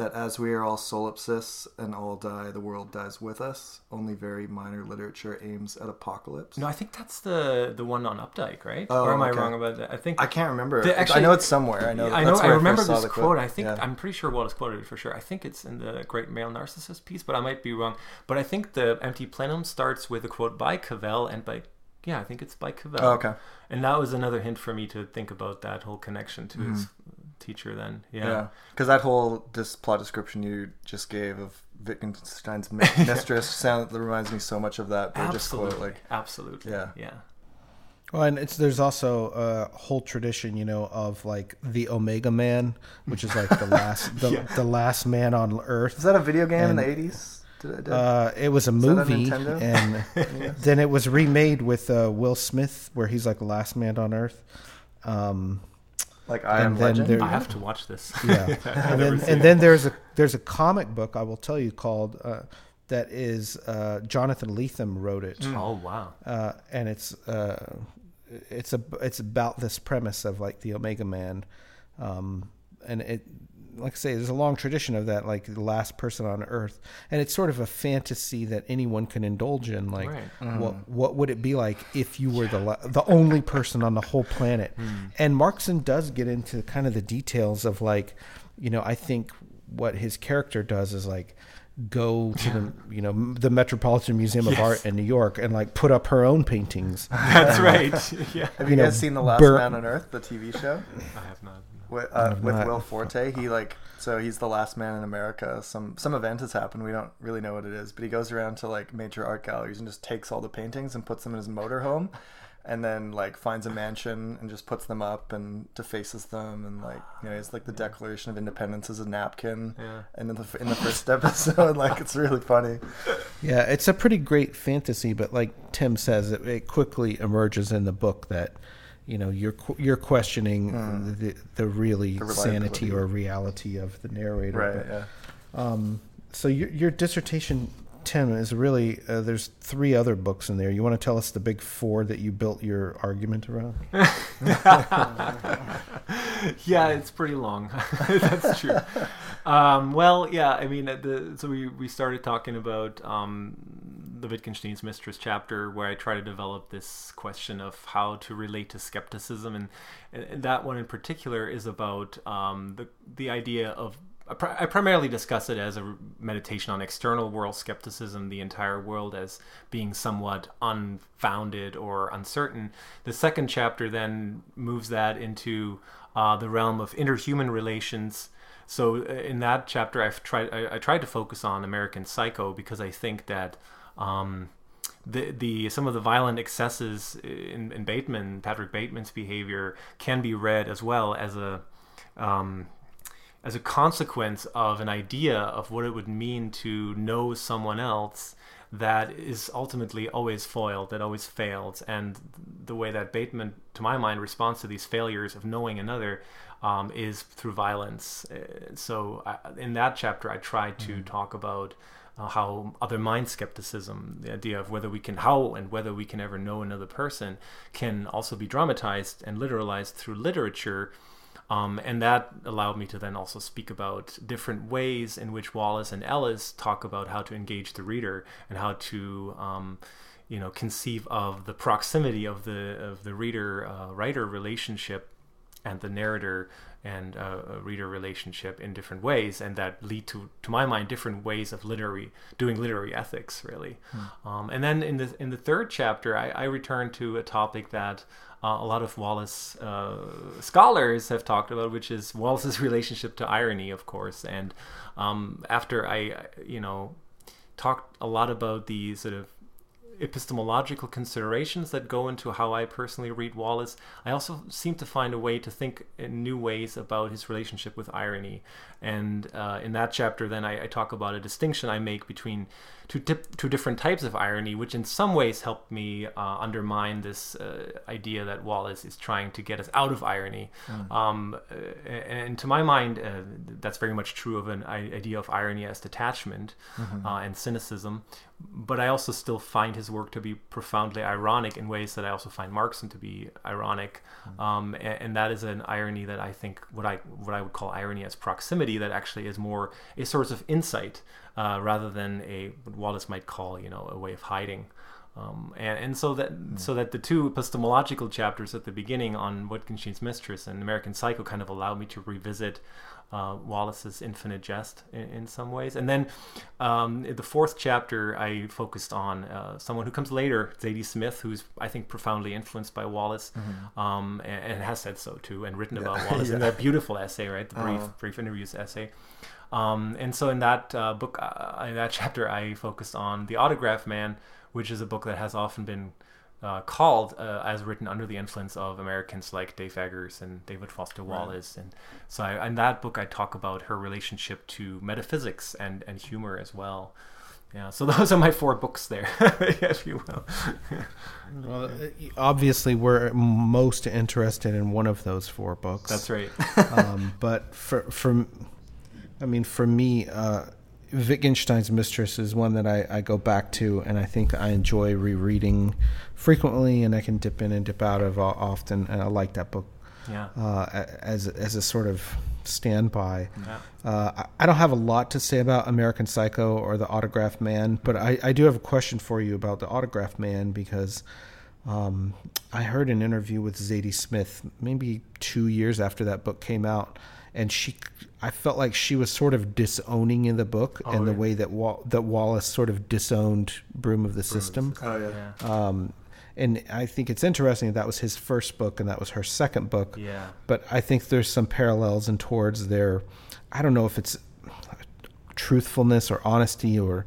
A: that as we are all solipsists and all die, the world dies with us. Only very minor literature aims at apocalypse.
C: No, I think that's the the one on Updike, right?
A: Oh,
C: or am I wrong about that? I think
A: I can't remember.
C: The-
A: I know it's somewhere. I know.
C: I know. I remember
A: saw
C: this
A: the
C: quote. I think
A: Yeah.
C: I'm pretty sure Wallace quoted it for sure. I think it's in the Great Male Narcissist piece, but I might be wrong. But I think the Empty Plenum starts with a quote by Cavell and by yeah, I think it's by Cavell.
A: Oh, okay.
C: And that was another hint for me to think about that whole connection to his mm-hmm. Teacher. Then yeah.
A: Mm-hmm. Yeah, because that whole this plot description you just gave of Wittgenstein's <laughs> mi- mistress sound that reminds me so much of that Burgess
C: absolutely,
A: quote. Like,
C: absolutely,
A: Yeah.
C: yeah.
B: Well, and it's there's also a whole tradition, you know, of like the Omega Man, which is like the <laughs> last the,
C: Yeah.
B: the last man on Earth.
A: is that a video game in the eighties? Did, did,
B: Uh, it was a
A: that on
B: movie,
A: Nintendo?
B: and <laughs> then it was remade with uh, Will Smith, where he's like the last man on Earth. Um,
A: like I
B: and
A: Am
B: then
A: Legend.
B: there-
C: I have to watch this. <laughs>
B: yeah, <laughs> and then and then there's a there's a comic book I will tell you called uh, that is uh, Jonathan Lethem wrote it.
C: Oh wow.
B: uh, and it's uh, it's a it's about this premise of like the Omega Man, um, and it like I say, there's a long tradition of that, like the last person on Earth, and it's sort of a fantasy that anyone can indulge in. Like,
C: Right.
B: what mm. what would it be like if you were the la- the only person on the whole planet? Hmm. And Markson does get into kind of the details of like, you know, I think what his character does is like go to the <laughs> you know the Metropolitan Museum of
C: Yes.
B: Art in New York and like put up her own paintings.
C: That's right. <laughs> yeah.
A: Have
B: you
A: you
B: know,
A: guys seen The Last
B: Bur-
A: Man on Earth, the TV show?
C: I have not.
A: With, uh, with
B: not.
A: Will Forte, he like so he's the last man in America. Some some event has happened. We don't really know what it is, but he goes around to like major art galleries and just takes all the paintings and puts them in his motorhome, and then like finds a mansion and just puts them up and defaces them and like you know it's like the Declaration of Independence as a napkin.
C: Yeah.
A: And in the in the first episode, <laughs> like it's really funny.
B: Yeah, it's a pretty great fantasy, but like Tim says, it, it quickly emerges in the book that you know you're you're questioning the the really.
A: The
B: sanity or reality of the narrator.
A: Right.
B: But,
A: Yeah.
B: um, so your your dissertation, Tim, is really uh, there's three other books in there. You want to tell us the big four that you built your argument around? <laughs>
C: yeah, it's pretty long. <laughs> That's true. Um, well, yeah, I mean, the, so we, we started talking about um, the Wittgenstein's Mistress chapter, where I try to develop this question of how to relate to skepticism, and, and that one in particular is about um, the the idea of. I primarily discuss it as a meditation on external world skepticism, the entire world as being somewhat unfounded or uncertain. The second chapter then moves that into uh, the realm of interhuman relations. So uh, in that chapter, I've tried I, I tried to focus on American Psycho because I think that um, the the some of the violent excesses in, in Bateman, Patrick Bateman's behavior, can be read as well as a um, as a consequence of an idea of what it would mean to know someone else that is ultimately always foiled, that always fails. And the way that Bateman, to my mind, responds to these failures of knowing another um, is through violence. Uh, So I, in that chapter, I try to talk about uh, how other mind skepticism, the idea of whether we can, how and whether we can ever know another person, can also be dramatized and literalized through literature. Um, and that allowed me to then also speak about different ways in which Wallace and Ellis talk about how to engage the reader and how to, um, you know, conceive of the proximity of the of the reader uh, writer relationship and the narrator and uh, a reader relationship in different ways, and that lead to, to my mind, different ways of literary doing literary ethics, really. Hmm. Um, and then in the in the third chapter, I, I return to a topic that. Uh, a lot of Wallace uh, scholars have talked about, which is Wallace's <laughs> relationship to irony, of course. And um, after I, you know, talked a lot about the sort of epistemological considerations that go into how I personally read Wallace, I also seem to find a way to think in new ways about his relationship with irony. And uh, in that chapter, then I, I, talk about a distinction I make between two, dip, two different types of irony, which in some ways helped me uh, undermine this uh, idea that Wallace is trying to get us out of irony. Mm. Um, and to my mind, uh, that's very much true of an idea of irony as detachment mm-hmm. Uh, and cynicism. But I also still find his work to be profoundly ironic in ways that I also find Marxism to be ironic, mm. um, and, and, that is an irony that I think what I what I would call irony as proximity that actually is more a source of insight uh, rather than a what Wallace might call you know a way of hiding. Um, and, and so that mm. so that the two epistemological chapters at the beginning on Wittgenstein's Mistress and American Psycho kind of allowed me to revisit uh, Wallace's Infinite Jest in, in some ways. And then um, the fourth chapter, I focused on uh, someone who comes later, Zadie Smith, who's I think profoundly influenced by Wallace, mm-hmm. um, and, and, has said so too, and written yeah. about Wallace <laughs> yeah. in that beautiful essay, right, the brief uh-huh. brief interviews essay. Um, and so in that uh, book, uh, in that <laughs> chapter, I focused on the Autograph Man, which is a book that has often been uh, called uh, as written under the influence of Americans like Dave Eggers and David Foster Wallace. Right. And so I, in that book, I talk about her relationship to metaphysics and, and humor as well. Yeah, so <laughs> those are my four books there, <laughs> if you will.
B: well, uh, obviously, we're most interested in one of those four books.
C: That's right.
B: um, but for, for, I mean, for me, uh, Wittgenstein's Mistress is one that I, I go back to, and I think I enjoy rereading frequently, and I can dip in and dip out of often, and I like that book.
C: Yeah.
B: Uh, as as a sort of standby. Yeah. Uh, I don't have a lot to say about American Psycho or the Autograph Man, but I, I do have a question for you about the Autograph Man because um, I heard an interview with Zadie Smith maybe two years after that book came out, and she I felt like she was sort of disowning in the book oh, and the way that Wa- that Wallace sort of disowned Broom of the Broom. System.
A: Oh yeah.
B: Um, and I think it's interesting that, that was his first book and that was her second book.
C: Yeah.
B: But I think there's some parallels and towards their, I don't know if it's truthfulness or honesty or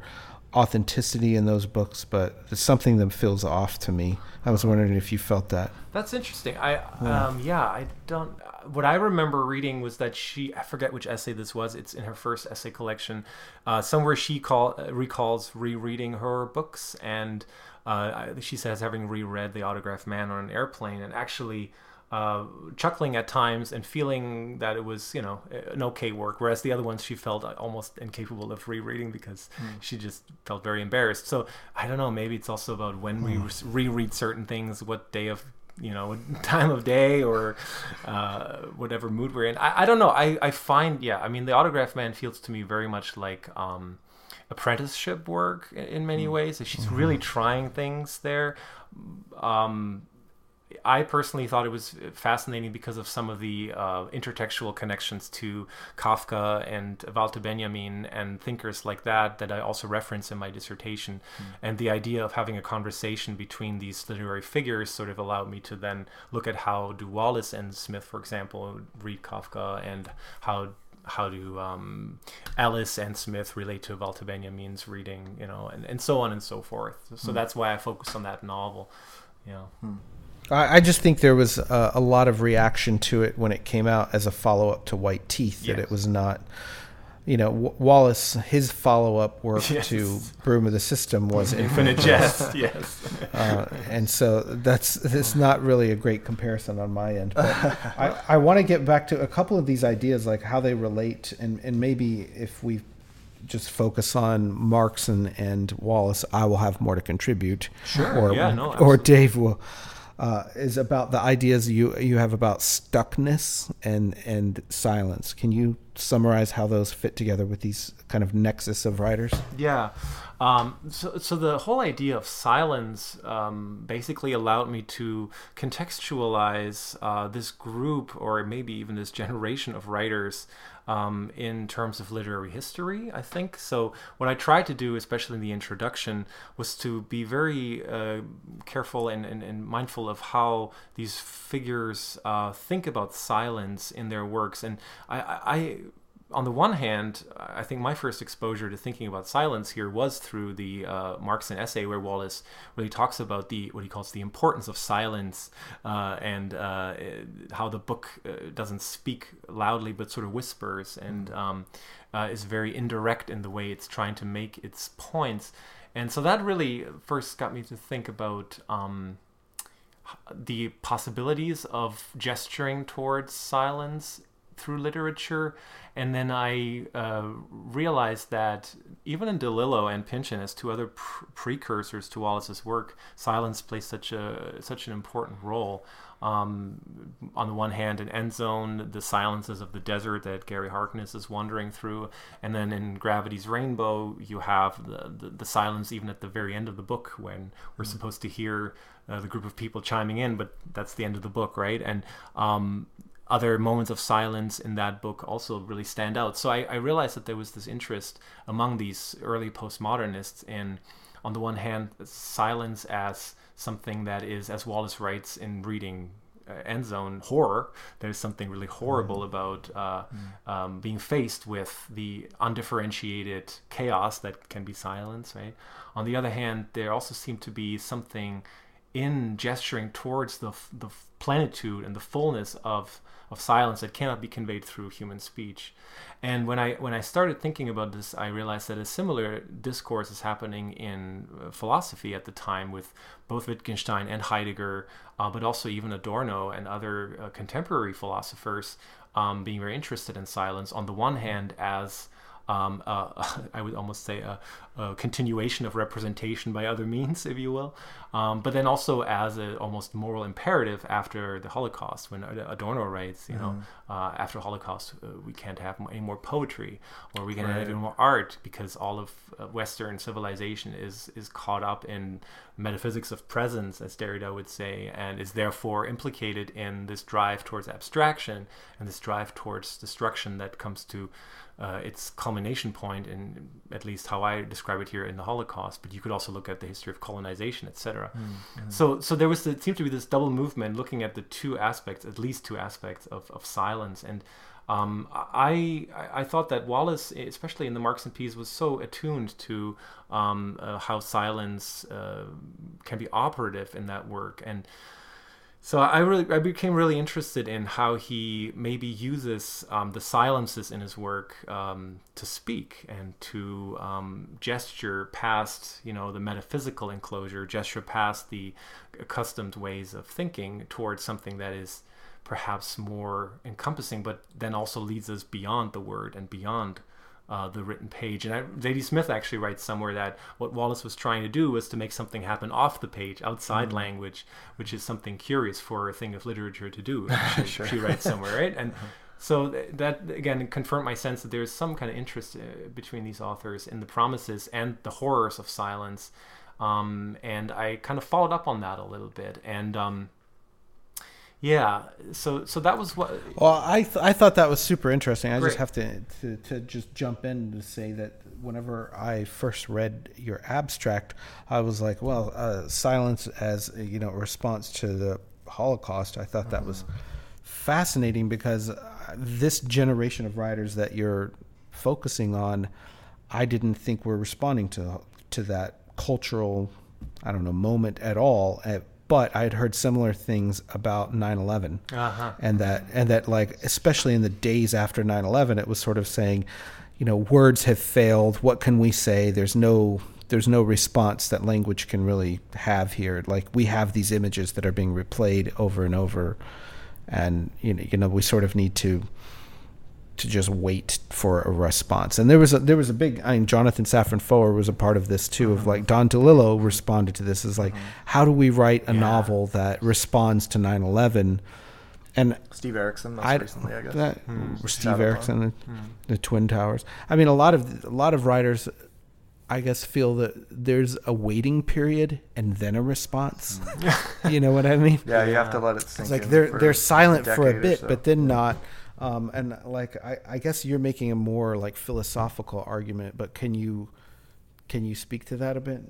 B: authenticity in those books, but it's something that feels off to me. I was wondering if you felt that.
C: That's interesting. I yeah. um yeah, I don't what I remember reading was that she I forget which essay this was. It's in her first essay collection. Uh, somewhere she call recalls rereading her books and uh, she says having reread The Autograph Man on an airplane and actually uh, chuckling at times and feeling that it was, you know, an okay work. Whereas the other ones she felt almost incapable of rereading because mm. she just felt very embarrassed. So I don't know. Maybe it's also about when mm. we hmm. reread certain things, what day of you know <laughs> time of day or uh, whatever mood we're in. I, I don't know. I, I find yeah. I mean, the autograph man feels to me very much like um, apprenticeship work in, in many mm. ways. She's mm-hmm. really trying things there. Um, I personally thought it was fascinating because of some of the uh, intertextual connections to Kafka and Walter Benjamin and thinkers like that that I also reference in my dissertation. Mm. And the idea of having a conversation between these literary figures sort of allowed me to then look at how do Wallace and Smith, for example, read Kafka and how how do um, Ellis and Smith relate to Walter Benjamin's reading, you know, and, and so on and so forth. So mm. that's why I focus on that novel. Yeah. Mm.
B: I, just think there was a, a, lot of reaction to it when it came out as a follow up to White Teeth. Yes. That it was not, you know, w- Wallace. His follow up work <laughs> yes. to Broom of the System was <laughs>
C: Infinite <laughs> Jest. yes,
B: uh, and so that's it's not really a great comparison on my end. But I, I want to get back to a couple of these ideas, like how they relate, and and maybe if we just focus on Markson, and Wallace, I will have more to contribute.
C: Sure.
B: Or,
C: yeah, no,
B: or Dave will uh, is about the ideas you you have about stuckness and and silence. Can you summarize how those fit together with these kind of nexus of writers?
C: Yeah. Um, so, so the whole idea of silence um, basically allowed me to contextualize uh, this group, or maybe even this generation of writers, um, in terms of literary history. I think so. What I tried to do, especially in the introduction, was to be very uh, careful and, and, and, mindful of how these figures uh, think about silence in their works, and I, I on the one hand, I think my first exposure to thinking about silence here was through the uh, Markson essay where Wallace really talks about the what he calls the importance of silence uh, and uh, how the book uh, doesn't speak loudly but sort of whispers and mm. um, uh, is very indirect in the way it's trying to make its points. And so that really first got me to think about. Um, the possibilities of gesturing towards silence through literature and then I uh, realized that even in DeLillo and Pynchon, as two other pr- precursors to Wallace's work, silence plays such a such an important role. Um, on the one hand, in End Zone, the silences of the desert that Gary Harkness is wandering through, and then in Gravity's Rainbow, you have the, the, the silence even at the very end of the book when we're mm-hmm. supposed to hear uh, the group of people chiming in, but that's the end of the book, right? And um, other moments of silence in that book also really stand out. So I, I, realized that there was this interest among these early postmodernists in, on the one hand, silence as something that is, as Wallace writes in reading uh, End Zone, horror. There's something really horrible mm. about uh, mm. um, being faced with the undifferentiated chaos that can be silence, right? On the other hand, there also seemed to be something in gesturing towards the, the plenitude and the fullness of of silence that cannot be conveyed through human speech. And when I when I started thinking about this, I realized that a similar discourse is happening in uh, philosophy at the time with both Wittgenstein and Heidegger, uh, but also even Adorno and other uh, contemporary philosophers um, being very interested in silence. On the one hand, as um, uh, <laughs> I would almost say a, a, continuation of representation by other means, if you will, um, but then also as an almost moral imperative after the Holocaust, when Adorno writes, you mm-hmm. know, uh, after Holocaust uh, we can't have any more poetry or we can't right. have any more art because all of uh, Western civilization is is caught up in metaphysics of presence, as Derrida would say, and is therefore implicated in this drive towards abstraction and this drive towards destruction that comes to uh, its culmination point in at least how I describe it here in the Holocaust. But you could also look at the history of colonization, etc. Mm-hmm. So, so there was the, seemed to be this double movement looking at the two aspects, at least two aspects of, of silence. And um, I I thought that Wallace, especially in the Markson piece, was so attuned to um, uh, how silence uh, can be operative in that work and so I really I became really interested in how he maybe uses um, the silences in his work um, to speak and to um, gesture past you know the metaphysical enclosure, gesture past the accustomed ways of thinking towards something that is perhaps more encompassing, but then also leads us beyond the word and beyond uh, the written page. And I, Zadie Smith actually writes somewhere that what Wallace was trying to do was to make something happen off the page, outside mm-hmm. language, which is something curious for a thing of literature to do. <laughs> She, sure. she writes somewhere, right? And uh-huh. so that again confirmed my sense that there's some kind of interest uh, between these authors in the promises and the horrors of silence. Um, and I kind of followed up on that a little bit. And um, yeah so so that was what
B: well i th- i thought that was super interesting i Great. just have to, to to just jump in to say that whenever i first read your abstract i was like well uh, silence as you know a response to the holocaust i thought that was uh-huh. fascinating because uh, this generation of writers that you're focusing on i didn't think were responding to to that cultural i don't know moment at all at, but I had heard similar things about 9/11, uh-huh. and that and that like especially in the days after 9/11, it was sort of saying, you know, words have failed. What can we say? There's no there's no response that language can really have here. Like we have these images that are being replayed over and over, and you know, you know we sort of need to to just wait for a response. And there was a there was a big I mean Jonathan Safran Foer was a part of this too of like Don DeLillo responded to this as like mm-hmm. how do we write a yeah. novel that responds to 9/11 and
A: Steve Erickson, most
B: I
A: recently, I guess.
B: that,
C: hmm.
B: or Steve
A: Shadow
B: Erickson, and hmm. the Twin Towers. I mean, a lot of a lot of writers, I guess, feel that there's a waiting period and then a response. Hmm. <laughs> you know what I mean?
A: yeah, you have to let it sink.
B: It's like
A: in
B: they're
A: for
B: they're silent for a bit,
A: so.
B: but then not. Um, and like I, I guess you're making a more like philosophical argument, but can you can you speak to that a bit?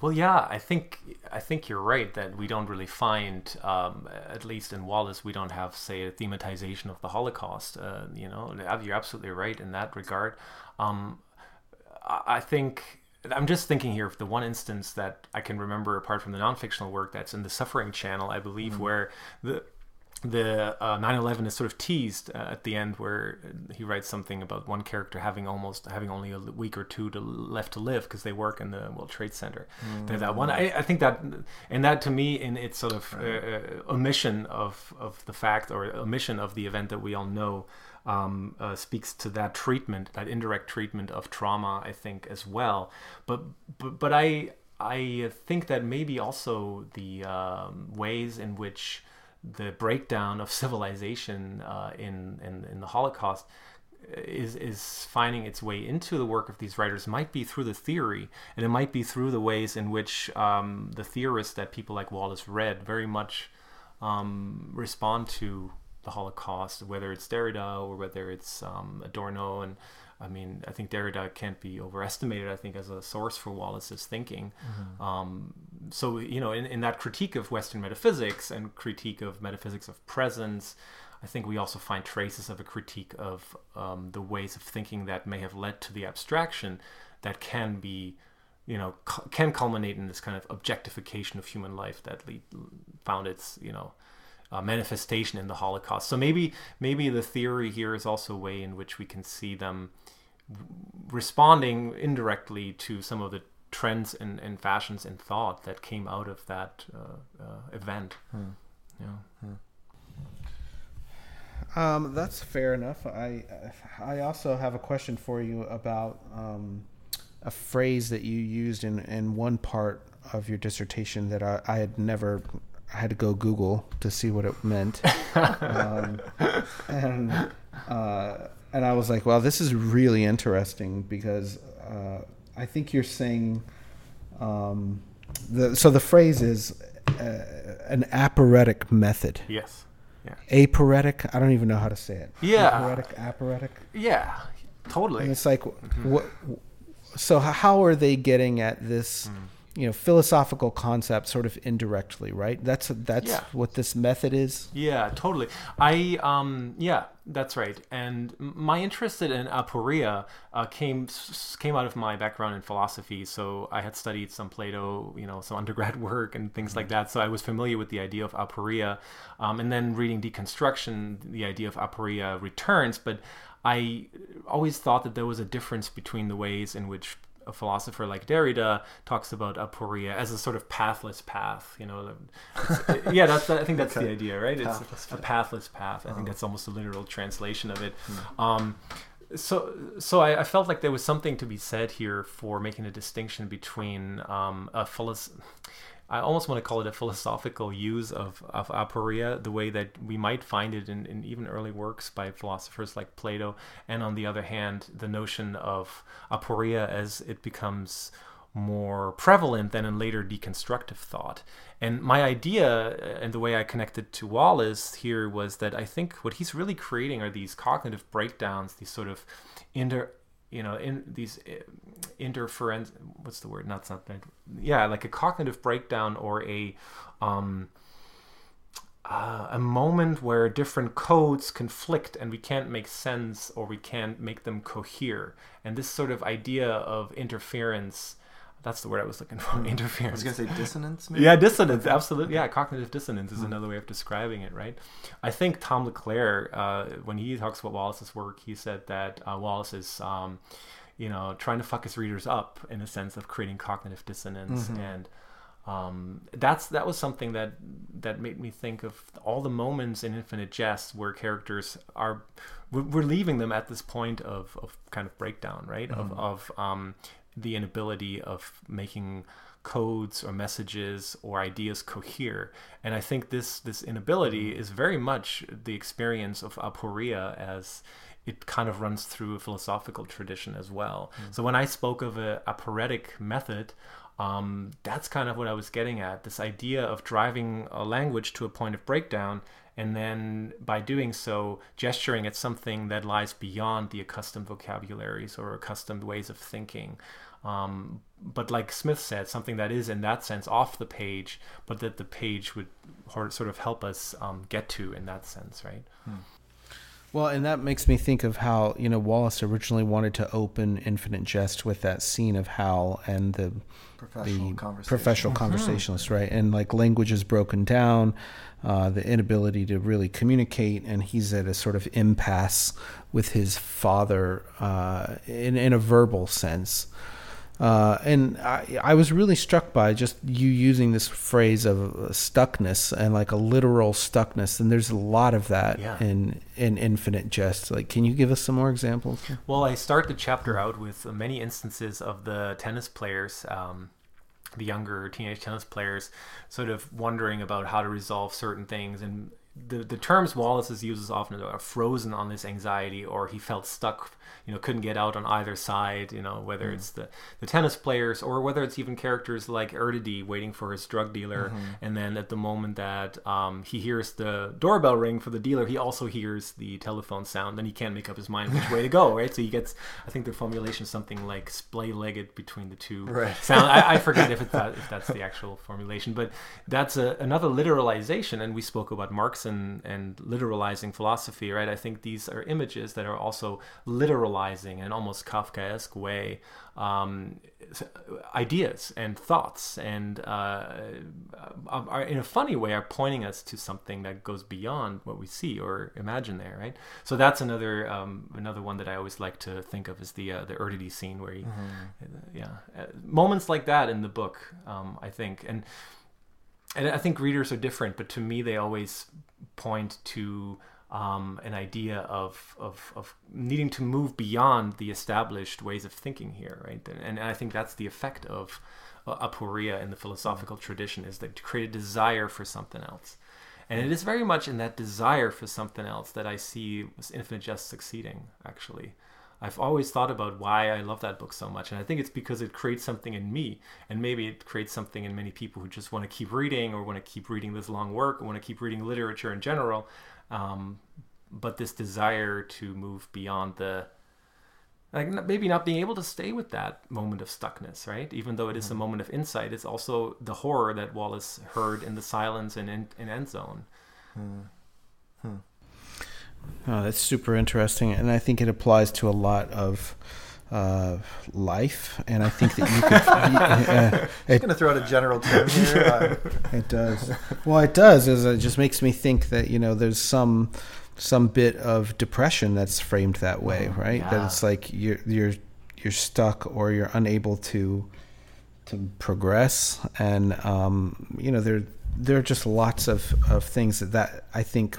C: Well, yeah, I think I think you're right that we don't really find, um, at least in Wallace, we don't have, say, a thematization of the Holocaust. Uh, you know, you're absolutely right in that regard. Um, I I think I'm just thinking here of the one instance that I can remember, apart from the non-fictional work, that's in the Suffering Channel, I believe, where the the uh, 9/11 is sort of teased uh, at the end, where he writes something about one character having almost having only a week or two to left to live because they work in the World Trade Center. There's that one. I, I think that, and that to me, in its sort of uh, uh, omission of of the fact or omission of the event that we all know. Um, uh, speaks to that treatment, that indirect treatment of trauma, I think, as well. But but, but I I think that maybe also the um, ways in which the breakdown of <laughs> civilization uh, in, in in the Holocaust is is finding its way into the work of these writers might be through the theory, and it might be through the ways in which um, the theorists that people like Wallace read very much um, respond to the Holocaust, whether it's Derrida or whether it's um, Adorno. And I mean, I think Derrida can't be overestimated, I think, as a source for Wallace's thinking. Um, so, you know, in, in that critique of Western metaphysics and critique of metaphysics of presence, I think we also find traces of a critique of um, the ways of thinking that may have led to the abstraction that can be you know cu- can culminate in this kind of objectification of human life that lead, found its you know uh, manifestation in the Holocaust. So maybe maybe the theory here is also a way in which we can see them responding indirectly to some of the trends and, and fashions in thought that came out of that uh, uh, event. Yeah.
B: Um, that's fair enough. I I also have a question for you about um, a phrase that you used in, in one part of your dissertation that I, I had never I had to go Google to see what it meant, <laughs> um, and uh, and I was like, well, this is really interesting because uh, I think you're saying um, the so the phrase is uh, an aporetic method.
C: Yes. Yeah.
B: Aporetic. I don't even know how to say it.
C: Yeah.
B: Aporetic. Aporetic.
C: Yeah.
B: And
C: Totally.
B: it's like, what? So how are they getting at this? You know, philosophical concept, sort of indirectly, right? That's that's
C: Yeah.
B: what this method is.
C: Yeah, totally. I um yeah, that's right. And my interest in aporia uh, came came out of my background in philosophy. So I had studied some Plato, you know, some <laughs> undergrad work and things like that. So I was familiar with the idea of aporia. Um, and then reading deconstruction, the idea of aporia returns. But I always thought that there was a difference between the ways in which a philosopher like Derrida talks about aporia as a sort of pathless path. You know, yeah, that's I think that's the <laughs> idea, right? It's
A: Pathless
C: a pathless path. I think that's almost a literal translation of it.
A: Hmm.
C: Um, so, so I, I felt like there was something to be said here for making a distinction between um, a philosoph- I almost want to call it a philosophical use of, of aporia, the way that we might find it in, in even early works by philosophers like Plato, and on the other hand, the notion of aporia as it becomes more prevalent than in later deconstructive thought. And my idea uh, and the way I connected to Wallace here was that I think what he's really creating are these cognitive breakdowns, these sort of inter you know in these uh, interference what's the word not something. yeah like a cognitive breakdown or a um uh, a moment where different codes conflict and we can't make sense or we can't make them cohere and this sort of idea of interference that's the word i was looking for Interference. <laughs>
A: I was gonna say dissonance. <laughs> Maybe?
C: yeah, dissonance, absolutely. Yeah, cognitive dissonance is another way of describing it, right? I think Tom LeClair, uh, when he talks about Wallace's work, he said that uh, Wallace is, um, you know, trying to fuck his readers up in a sense of creating cognitive dissonance, and um, that's that was something that that made me think of all the moments in Infinite Jest where characters are we're, we're leaving them at this point of, of kind of breakdown, right? Of of um, the inability of making codes or messages or ideas cohere. And I think this this inability is very much the experience of aporia as it kind of runs through a philosophical tradition as well. Mm. So when I spoke of a aporetic method, um, that's kind of what I was getting at. This idea of driving a language to a point of breakdown, and then by doing so, gesturing at something that lies beyond the accustomed vocabularies or accustomed ways of thinking. Um, but like Smith said, something that is in that sense off the page, but that the page would sort of help us um, get to in that sense, right? Hmm.
B: Well, and that makes me think of how you know Wallace originally wanted to open Infinite Jest with that scene of Hal and the
A: professional,
B: the
A: conversation.
B: professional mm-hmm. conversationalist, right? And like language is broken down, uh, the inability to really communicate, and he's at a sort of impasse with his father uh, in in a verbal sense. Uh, and I, I was really struck by just you using this phrase of stuckness and like a literal stuckness. And there's a lot of that yeah. in in Infinite Jest. Like, can you give us some more examples?
C: Well, I start the chapter out with many instances of the tennis players. Um, the younger teenage tennis players sort of wondering about how to resolve certain things and the, the terms Wallace uses often are frozen on this anxiety or he felt stuck you know couldn't get out on either side you know whether mm. it's the, the tennis players or whether it's even characters like Erdedy waiting for his drug dealer mm-hmm. and then at the moment that um, he hears the doorbell ring for the dealer he also hears the telephone sound then he can't make up his mind which way to go right so he gets I think the formulation is something like splay legged between the two
A: right.
C: sound I, I forget if <laughs> it's that if that's the actual formulation but that's a, another literalization and we spoke about Marx and, and literalizing philosophy right I think these are images that are also literalizing in an almost Kafkaesque way um, ideas and thoughts, and uh, are in a funny way are pointing us to something that goes beyond what we see or imagine there, right? So that's another um, another one that I always like to think of as the uh, the Erdedy scene where he, mm-hmm. yeah, uh, moments like that in the book, um, I think, and and I think readers are different, but to me they always point to um, an idea of, of, of needing to move beyond the established ways of thinking here, right? And, and I think that's the effect of uh, aporia in the philosophical tradition is that to create a desire for something else. And it is very much in that desire for something else that I see Infinite Jest succeeding, actually. I've always thought about why I love that book so much. And I think it's because it creates something in me. And maybe it creates something in many people who just want to keep reading or want to keep reading this long work or want to keep reading literature in general um, but this desire to move beyond the like maybe not being able to stay with that moment of stuckness, right? Even though it is a mm-hmm. moment of insight, it's also the horror that Wallace heard in the silence and in, in End Zone. Hmm.
B: Hmm. Oh, that's super interesting, and I think it applies to a lot of uh, life, and I think that you could. <laughs>
A: uh, it, going to throw out a general term here. <laughs>
B: it does. Well, it does. Is it just makes me think that you know there's some some bit of depression that's framed that way, oh, right? Yeah. That it's like you're you're you're stuck or you're unable to to progress, and um, you know there there are just lots of of things that that I think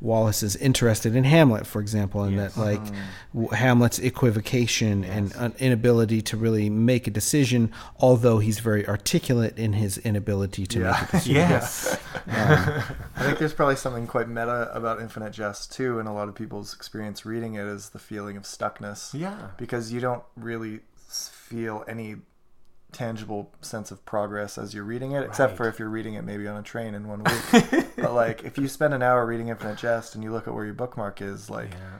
B: Wallace is interested in Hamlet, for example, and yes. that like uh-huh. Hamlet's equivocation yes. and inability to really make a decision, although he's very articulate in his inability to yeah. make a decision. <laughs>
C: yes, <laughs> um,
A: I think there's probably something quite meta about Infinite Jest too, and a lot of people's experience reading it is the feeling of stuckness.
C: Yeah,
A: because you don't really feel any tangible sense of progress as you're reading it, right. except for if you're reading it maybe on a train in one week. <laughs> but like if you spend an hour reading Infinite Jest and you look at where your bookmark is, like, yeah.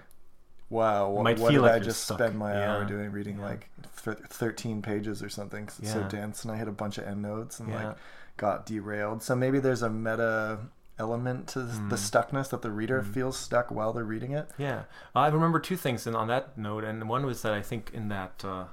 A: wow, what, what did like I just stuck. spend my yeah. hour doing reading yeah. like th- 13 pages or something? Cause it's so dense, and I hit a bunch of endnotes and like got derailed. So maybe there's a meta element to mm. the stuckness that the reader mm. feels stuck while they're reading it.
C: Yeah, I remember two things and on that note, and one was that I think in that. Uh,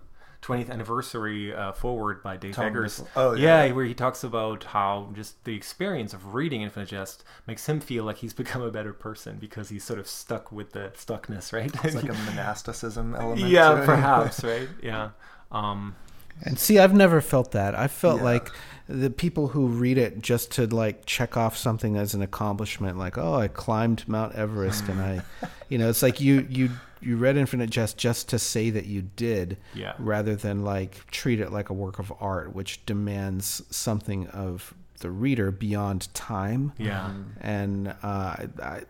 C: 20th anniversary uh, foreword by Dave Tom Eggers.
A: Oh, yeah.
C: yeah. where he talks about how just the experience of reading Infinite Jest makes him feel like he's <laughs> become a better person because he's sort of stuck with the stuckness, right?
A: It's like a <laughs> monasticism element.
C: Yeah, perhaps, <laughs> right? Yeah. Um,
B: And see, I've never felt that. I felt
A: Yeah.
B: like the people who read it just to like check off something as an accomplishment, like oh, I climbed Mount Everest, and I, <laughs> you know, it's like you you you read Infinite Jest just to say that you did,
C: Yeah.
B: rather than like treat it like a work of art, which demands something of the reader beyond time
C: Yeah.
B: and uh, I, I,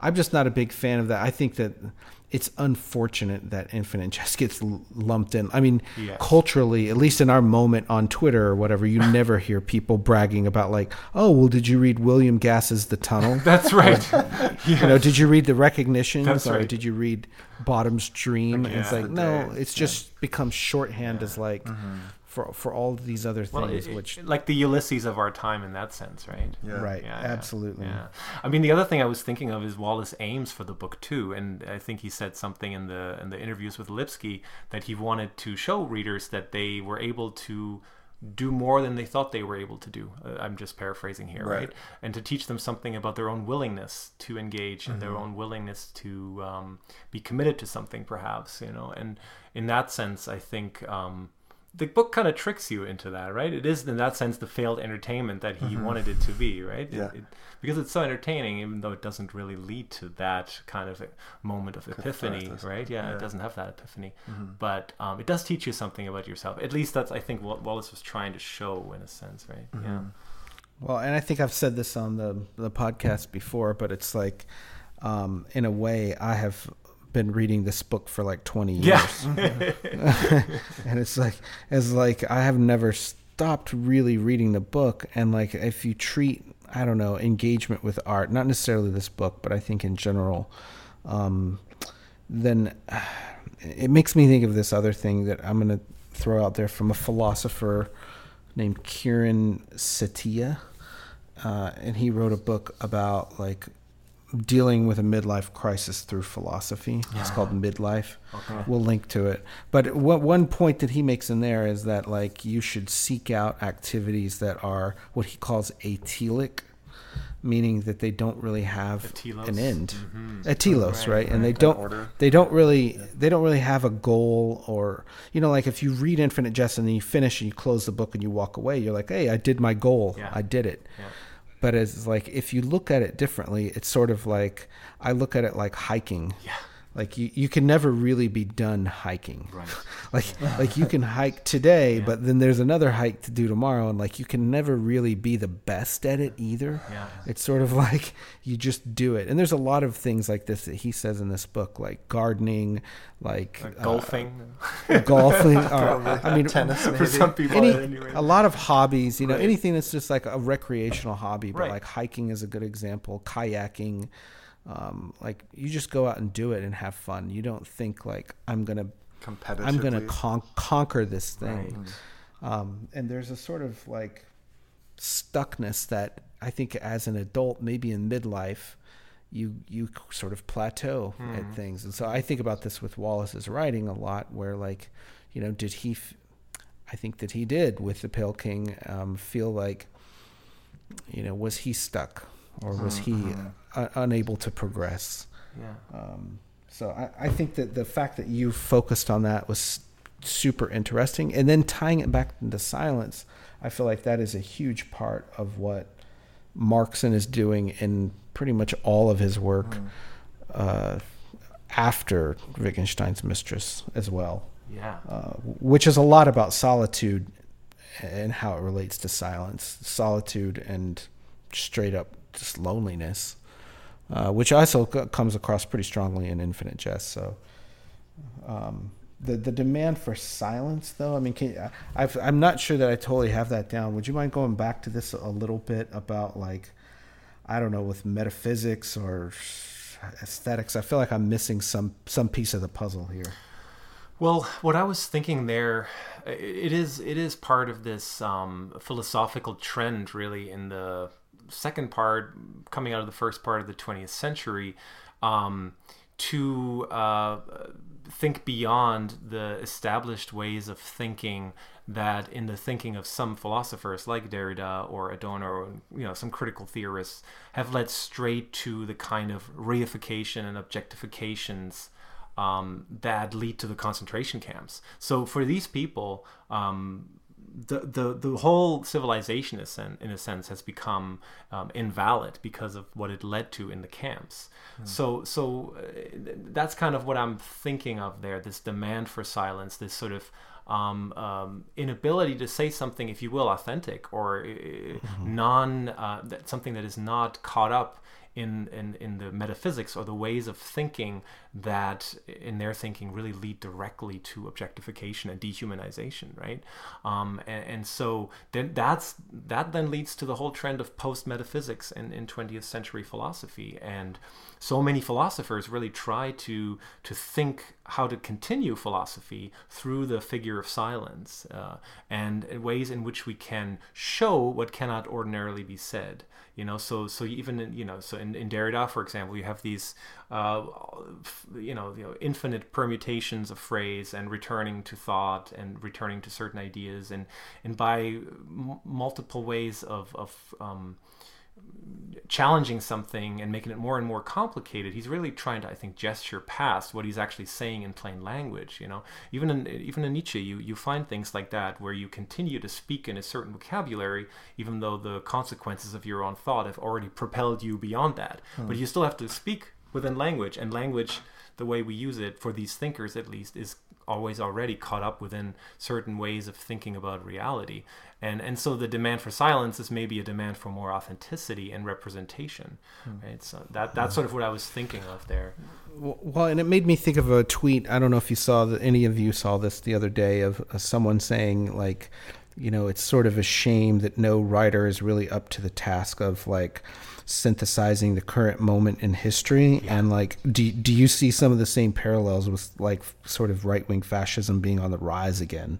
B: I'm just not a big fan of that. I think that it's unfortunate that Infinite Jest <laughs> gets lumped in. I mean,
C: Yes.
B: culturally, at least in our moment on Twitter or whatever, you <laughs> never hear people bragging about like, "Oh, well, did you read William Gass's The Tunnel?" <laughs>
C: That's right.
B: You know, did you read the recognitions
C: That's
B: or
C: right.
B: did you read Bottom's Dream? And it's like, no,
A: day,
B: it's just become shorthand as like mm-hmm. For for all these other things,
C: it- it-
B: which
C: like the Ulysses of our time in that sense, right?
A: Yeah.
B: right,
C: Yeah, yeah,
B: absolutely.
C: Yeah. I mean, the other thing I was thinking of is Wallace aims for the book too, and I think he said something in the in the interviews with Lipsky that he wanted to show readers that they were able to do more than they thought they were able to do. Uh, I'm just paraphrasing here, right.
A: Right.
C: And to teach them something about their own willingness to engage and their own willingness to um, be committed to something, perhaps, you know. And in that sense, I think. Um, the book kind of tricks you into that, right? It is in that sense the failed entertainment that he wanted it to be, right?
A: Yeah.
C: it- because it's so entertaining, even though it doesn't really lead to that kind of moment of epiphany, right? Yeah,
A: Yeah.
C: it doesn't have that epiphany, but um, it does teach you something about yourself. At least that's I think what Wallace was trying to show in a sense, right? Yeah,
B: Well, and I think I've said this on the the podcast before, but it's like, um, in a way, I have been reading this book for like twenty years,
C: yeah, <laughs> <laughs>
B: and it's like it's like I have never stopped really reading the book, and like if you treat I don't know engagement with art, not necessarily this book, but I think in general, um, then it makes me think of this other thing that I'm going to throw out there from a philosopher named Kieran Setiya. Uh, and he wrote a book about like dealing with a midlife crisis through philosophy. It's called Midlife.
C: Okay.
B: We'll link to it. But what, one point that he makes in there is that like you should seek out activities that are what he calls atelic, meaning that they don't really have
C: telos.
B: an end.
C: Mhm.
B: A telos,
C: Right,
B: right? And they don't
A: order.
B: they don't really they don't really have a goal or you know like if you read Infinite Jest and then you finish and you close the book and you walk away, you're like, hey, I did my goal.
C: Yeah.
B: I did it. But it's like if you look at it differently, it's sort of like I look at it like hiking.
C: Yeah.
B: Like you, you can never really be done hiking.
C: Right. <laughs>
B: Like like you can hike today,
C: Yeah.
B: but then there's another hike to do tomorrow, and like you can never really be the best at it either.
C: Yeah.
B: It's sort of <laughs> like you just do it. And there's a lot of things like this that he says in this book, like gardening, like
C: Like
B: uh,
C: golfing
B: golfing. <laughs> or, I mean,
A: Tennis,
C: for
A: maybe.
C: some people.
B: any,
C: anyway.
B: a lot of hobbies, you know,
C: Right.
B: anything that's just like a recreational hobby, but
C: Right.
B: like hiking is a good example, kayaking. Um, like you just go out and do it and have fun. You don't think like I'm gonna. I'm gonna con- conquer this thing.
C: Right.
B: Um, and there's a sort of like stuckness that I think as an adult, maybe in midlife, you you sort of plateau at things. And so I think about this with Wallace's writing a lot, where like, you know, did he? F- I think that he did with the Pale King um, feel like, you know, was he stuck or was he uh, unable to progress?
C: Yeah.
B: Um, so I, I think that the fact that you focused on that was super interesting, and then tying it back into silence, I feel like that is a huge part of what Markson is doing in pretty much all of his work uh, after Wittgenstein's Mistress as well,
C: Yeah.
B: uh, which is a lot about solitude and how it relates to silence, solitude and straight up just loneliness uh, which also c- comes across pretty strongly in Infinite Jest. So, um, the the demand for silence, though, I mean, can, I've, I'm not sure that I totally have that down. Would you mind going back to this a little bit about like, I don't know, with metaphysics or aesthetics? I feel like I'm missing some some piece of the puzzle here.
C: Well, what I was thinking there, it is it is part of this um, philosophical trend, really, in the second part, coming out of the first part of the 20th century, um, to uh, think beyond the established ways of thinking that, in the thinking of some philosophers like Derrida or Adorno, or you know, some critical theorists, have led straight to the kind of reification and objectifications um, that lead to the concentration camps. So for these people, um, the, the the whole civilization is in a sense has become um, invalid because of what it led to in the camps. Mm. So so uh, that's kind of what I'm thinking of there. This demand for silence, this sort of um, um, inability to say something, if you will, authentic or uh, mm-hmm. non uh, that something that is not caught up in, in, in the metaphysics or the ways of thinking that in their thinking really lead directly to objectification and dehumanization right? Um, and, and, so then that's that then leads to the whole trend of post metaphysics in, in 20th century philosophy. And so many philosophers really try to to think how to continue philosophy through the figure of silence uh, and ways in which we can show what cannot ordinarily be said you know so so even in, you know so in, in derrida for example you have these uh, you, know, you know infinite permutations of phrase and returning to thought and returning to certain ideas and and by m- multiple ways of of um, challenging something and making it more and more complicated he's really trying to i think gesture past what he's actually saying in plain language you know even in even in nietzsche you you find things like that where you continue to speak in a certain vocabulary even though the consequences of your own thought have already propelled you beyond that hmm. but you still have to speak within language and language the way we use it for these thinkers at least is always already caught up within certain ways of thinking about reality. And and so the demand for silence is maybe a demand for more authenticity and representation hmm. right? So that that's sort of what i was thinking of there.
B: Well and it made me think of a tweet. I don't know if you saw that any of you saw this the other day of someone saying like you know it's sort of a shame that no writer is really up to the task of like synthesizing the current moment in history yeah. and like do do you see some of the same parallels with like sort of right wing fascism being on the rise again?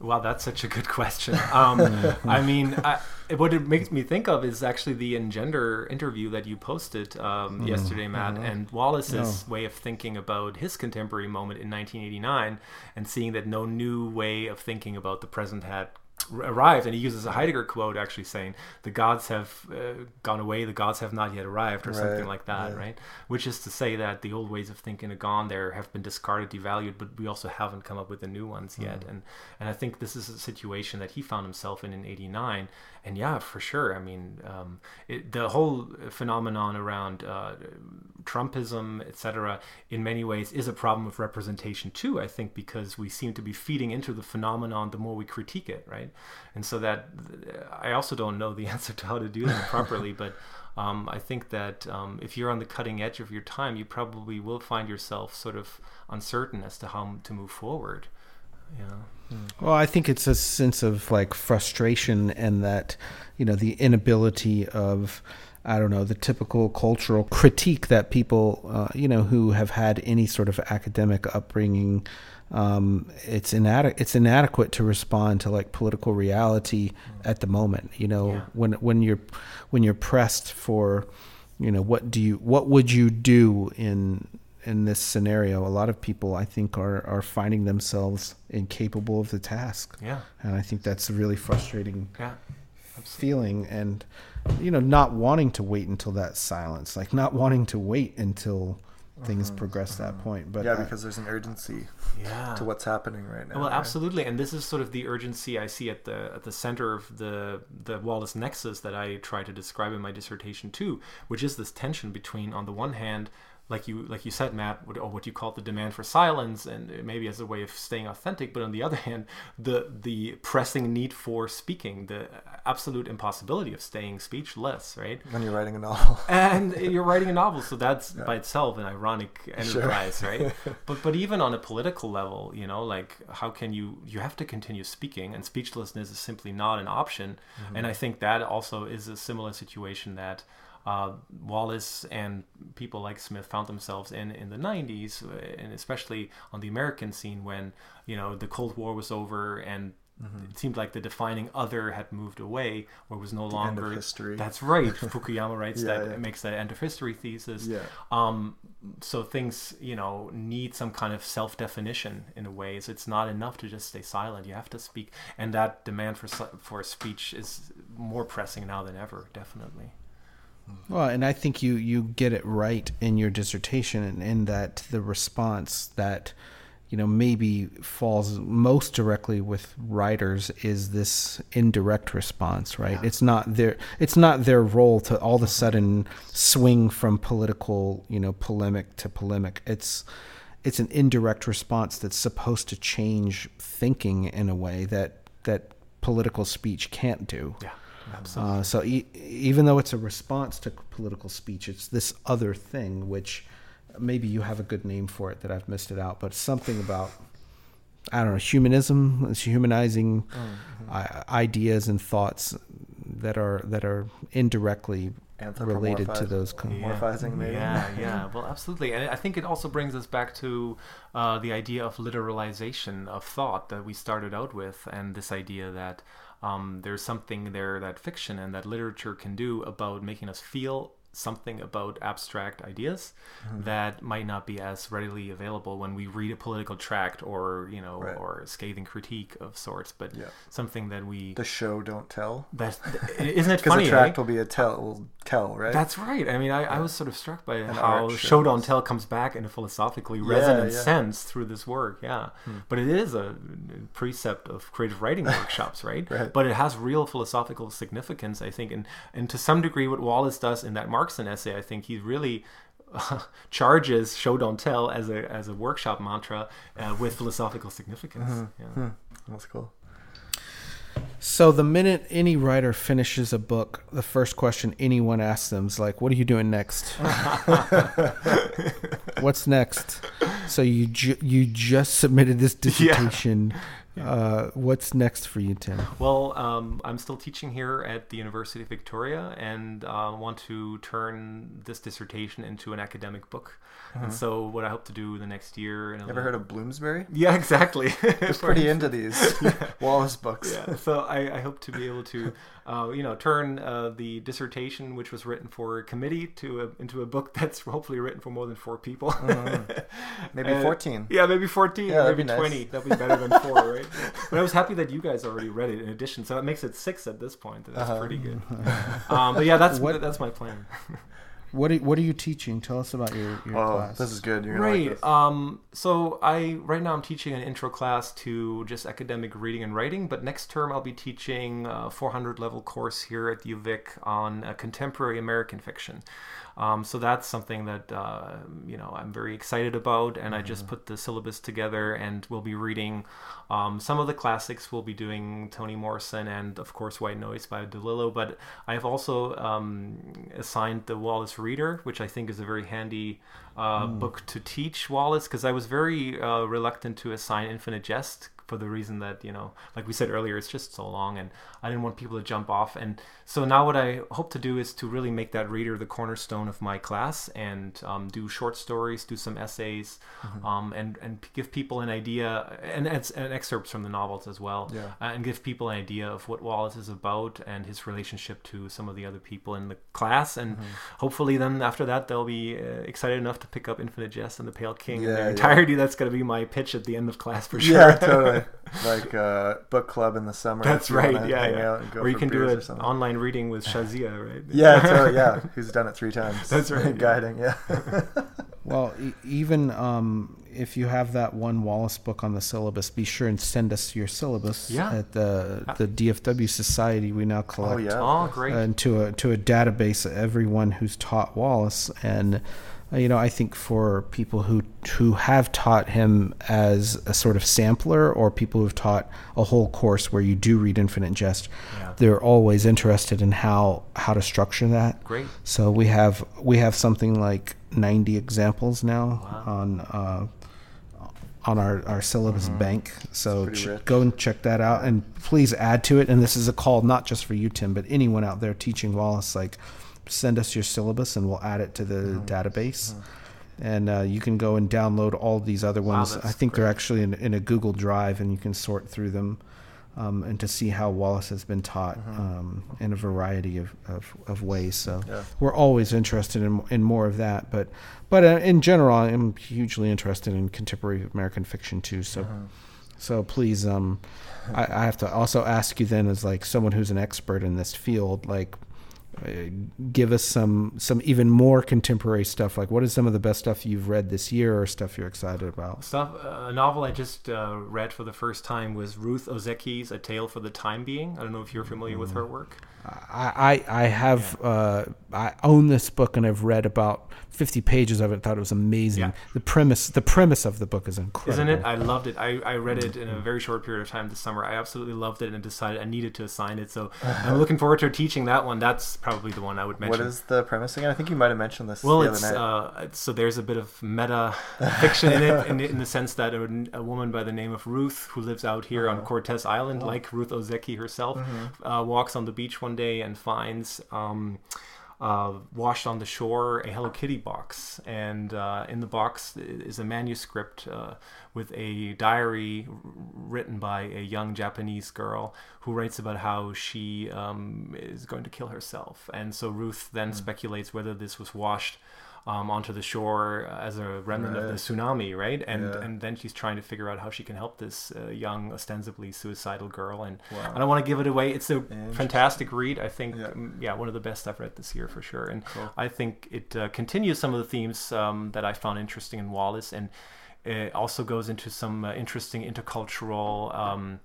C: Wow, that's such a good question. Um, <laughs> I mean, I, what it makes me think of is actually the Engender interview that you posted um, mm, yesterday, Matt, uh, and Wallace's no. way of thinking about his contemporary moment in 1989, and seeing that no new way of thinking about the present had arrived and he uses a heidegger quote actually saying the gods have uh, gone away the gods have not yet arrived or right. something like that yeah. right which is to say that the old ways of thinking are gone there have been discarded devalued but we also haven't come up with the new ones yet mm. and and i think this is a situation that he found himself in in 89 and yeah, for sure. I mean, um, it, the whole phenomenon around uh, Trumpism, etc., in many ways is a problem of representation too. I think because we seem to be feeding into the phenomenon the more we critique it, right? And so that I also don't know the <laughs> answer to how to do that properly, but. Um, I think that um, if you're on the cutting edge of your time, you probably will find yourself sort of uncertain as to how to move forward. Yeah.
B: Well, I think it's a sense of like frustration and that, you know, the inability of, I don't know, the typical cultural critique that people, uh, you know, who have had any sort of academic upbringing, um, it's inadequate. It's inadequate to respond to like political reality at the moment. You know, yeah. when when you're when you're pressed for, you know, what do you what would you do in in this scenario, a lot of people I think are are finding themselves incapable of the task.
C: Yeah,
B: and I think that's a really frustrating yeah, feeling, and you know, not wanting to wait until that silence, like not wanting to wait until things uh-huh, progress uh-huh. that point. But
A: yeah, I, because there's an urgency
C: yeah.
A: to what's happening right now.
C: Well,
A: right?
C: absolutely, and this is sort of the urgency I see at the at the center of the the Wallace nexus that I try to describe in my dissertation too, which is this tension between, on the one hand, like you like you said, Matt, what, or what you call the demand for silence, and maybe as a way of staying authentic. But on the other <laughs> hand, the the pressing need for speaking, the absolute impossibility of staying speechless, right?
A: When you're writing a novel, <laughs>
C: and you're writing a novel, so that's yeah. by itself an ironic enterprise, sure. right? <laughs> but but even on a political level, you know, like how can you you have to continue speaking, and speechlessness is simply not an option. Mm-hmm. And I think that also is a similar situation that uh, Wallace and people like Smith found themselves in in the 90s, uh, and especially on the American scene when you know the Cold War was over and Mm-hmm. It seemed like the defining other had moved away, or was no
A: the
C: longer
A: history.
C: That's right. <laughs> Fukuyama writes yeah, that yeah. makes that end of history thesis.
A: Yeah.
C: Um, so things, you know, need some kind of self definition in a way. So it's not enough to just stay silent. You have to speak, and that demand for for speech is more pressing now than ever. Definitely.
B: Well, and I think you you get it right in your dissertation, and in, in that the response that you know maybe falls most directly with writers is this indirect response, right?
A: Yeah.
B: It's not their it's not their role to all of a sudden swing from political you know polemic to polemic. It's it's an indirect response that's supposed to change thinking in a way that that political speech can't do.
C: Yeah, absolutely.
B: Uh, so e- even though it's a response to political speech, it's this other thing which maybe you have a good name for it that I've missed it out, but something about I don't know humanism, it's humanizing I- ideas and thoughts that are that are indirectly related to those. Con-
A: Morphizing, maybe?
C: Yeah, <laughs> yeah. Well, absolutely. And I think it also brings us back to uh, the idea of literalization of thought that we started out with, and this idea that um, there's something there that fiction and that literature can do about making us feel something about abstract ideas
A: Mm-hmm.
C: that might not be as readily available when we read a political tract or you know
A: Right.
C: or a scathing critique of sorts but
A: Yeah.
C: something that we
A: The show don't tell.
C: that isn't it <laughs>
A: Because
C: funny
A: the tract
C: eh?
A: will be a tell, will tell, right?
C: That's right. I mean, I, I was sort of struck by
A: And
C: how show don't tell comes back in a philosophically
A: Yeah,
C: resonant
A: yeah.
C: sense through this work. Yeah, but it is a precept of creative writing <laughs> workshops, right?
A: Right.
C: But it has real philosophical significance, I think, and and to some degree, what Wallace does in that Markson essay, I think he really. <laughs> charges show don't tell as a as a workshop mantra uh, with philosophical significance.
A: Mm-hmm.
C: Yeah.
A: That's cool.
B: So the minute any writer finishes a book, the first question anyone asks them is like, "What are you doing next? <laughs> What's next?" So you ju- you just submitted this <laughs> dissertation. Uh, what's next for you, Tim?
C: Well, um, I'm still teaching here at the University of Victoria and uh, want to turn this dissertation into an academic book. And so, what I hope to do the next year. In a
A: Uh-huh. Heard of Bloomsbury?
C: Yeah, exactly. <laughs>
A: He's pretty into these <laughs> <laughs> Wallace books.
C: yeah. So I, I hope to be able to, uh, you know, turn uh, the dissertation, which was written for a committee, to a, into a book that's hopefully written for more than four people.
A: Maybe
C: And-
A: 14.
C: Yeah, maybe 14,
A: Yeah, that'd
C: maybe
A: be nice.
C: 20. That'd be better than four, right? But I was happy that you guys already read it in addition, so that makes it six at this point. and That's
A: Uh-huh.
C: pretty good. <laughs> Um, but yeah, that's
B: What-
C: that's my plan. <laughs>
B: What are, what are you teaching? Tell us about your, your
A: Oh,
B: class.
A: this is good. You're gonna
C: Right.
A: Like this.
C: um, so I right now I'm teaching an intro class to just academic reading and writing, but next term I'll be teaching a 400 level course here at UVic on uh, contemporary American fiction. Um, so that's something that uh, you know I'm very excited about, and I just put the syllabus together, and we'll be reading um, some of the classics. We'll be doing Toni Morrison and of course White Noise by DeLillo, but I have also um, assigned the Wallace Reader, which I think is a very handy uh, book to teach Wallace because I was very uh, reluctant to assign Infinite Jest for the reason that you know, like we said earlier, it's just so long, and I didn't want people to jump off. And so now what I hope to do is to really make that reader the cornerstone of my class and um, do short stories, do some essays, um, and and give people an idea and, and, excerpts from the novels as well,
A: Yeah.
C: uh, and give people an idea of what Wallace is about and his relationship to some of the other people in the class, and hopefully then after that they'll be uh, excited enough to pick up Infinite Jest and the Pale King in
A: Yeah,
C: their
A: yeah.
C: entirety. That's going to be my pitch at the end of class for sure.
A: Yeah, totally. <laughs> Like uh, book club in the summer.
C: That's right. Yeah,
A: hang
C: yeah.
A: out and go
C: Or you can do
A: beers
C: an online reading with <laughs> Shazia, right?
A: Yeah, <laughs> totally. Yeah, who's done it three times?
C: That's right.
A: Guiding. Yeah.
B: Well, e- even um, if you have that one Wallace book on the syllabus, be sure and send us your syllabus
C: Yeah.
B: at the the DFW Society. We now collect
A: oh yeah.
C: Oh, great.
B: uh, to a to a database of everyone who's taught Wallace, and you know I think for people who who have taught him as a sort of sampler, or people who've taught a whole course where you do read Infinite Jest,
C: Yeah.
B: they're always interested in how how to structure that.
C: Great.
B: So we have we have something like 90 examples now on uh, on our, our syllabus bank. So ch- go and check that out, and please add to it. And this is a call not just for you, Tim, but anyone out there teaching Wallace. Like, send us your syllabus, and we'll add it to the
A: Mm-hmm.
B: database. And uh, you can go and download all these other ones.
C: that's
B: I think they're actually in, in a Google Drive, and you can sort through them. Um, and to see how Wallace has been taught um, in a variety of, of, of ways. So
A: Mm-hmm. Yeah.
B: we're always interested in, in more of that. But but uh, in general, I'm hugely interested in contemporary American fiction too. So
A: Uh-huh.
B: so please, um, I, I have to also ask you then, as like someone who's an expert in this field, like give us some some even more contemporary stuff. Like, what is some of the best stuff you've read this year, or stuff you're excited about?
C: Stuff. Uh, a novel I just uh, read for the first time was Ruth Ozeki's A Tale for the Time Being. I don't know if you're familiar with her work.
B: I I, I have uh, I own this book and I've read about fifty pages of it. Thought it was amazing.
C: Yeah.
B: The premise the premise of the book is incredible.
C: Isn't it? I loved it. I, I read it in a very short period of time this summer. I absolutely loved it and decided I needed to assign it. So I'm <laughs> looking forward to teaching that one. That's probably the one I would mention.
A: What is the premise again? I think you might have mentioned this
C: Well,
A: the
C: it's
A: night.
C: uh, so there's a bit of meta <laughs> fiction in it, in, in the <laughs> sense that a, a woman by the name of Ruth, who lives out here
A: Uh-huh.
C: on Cortes Island, like Ruth Ozeki herself,
A: Mm-hmm.
C: uh, walks on the beach one day and finds. Um, uh, washed on the shore a Hello Kitty box, and uh, in the box is a manuscript uh, with a diary written by a young Japanese girl who writes about how she um, is going to kill herself. And so Ruth then speculates whether this was washed um, onto the shore as a remnant of the tsunami, right? And
A: Yeah.
C: and then she's trying to figure out how she can help this uh, young, ostensibly suicidal girl. And
A: Wow.
C: I don't want to give it away. It's a fantastic read. I think,
A: Yeah.
C: mm, yeah, one of the best I've read this year for sure. And
A: Cool.
C: I think it uh, continues some of the themes um, that I found interesting in Wallace, and it also goes into some uh, interesting intercultural. Um,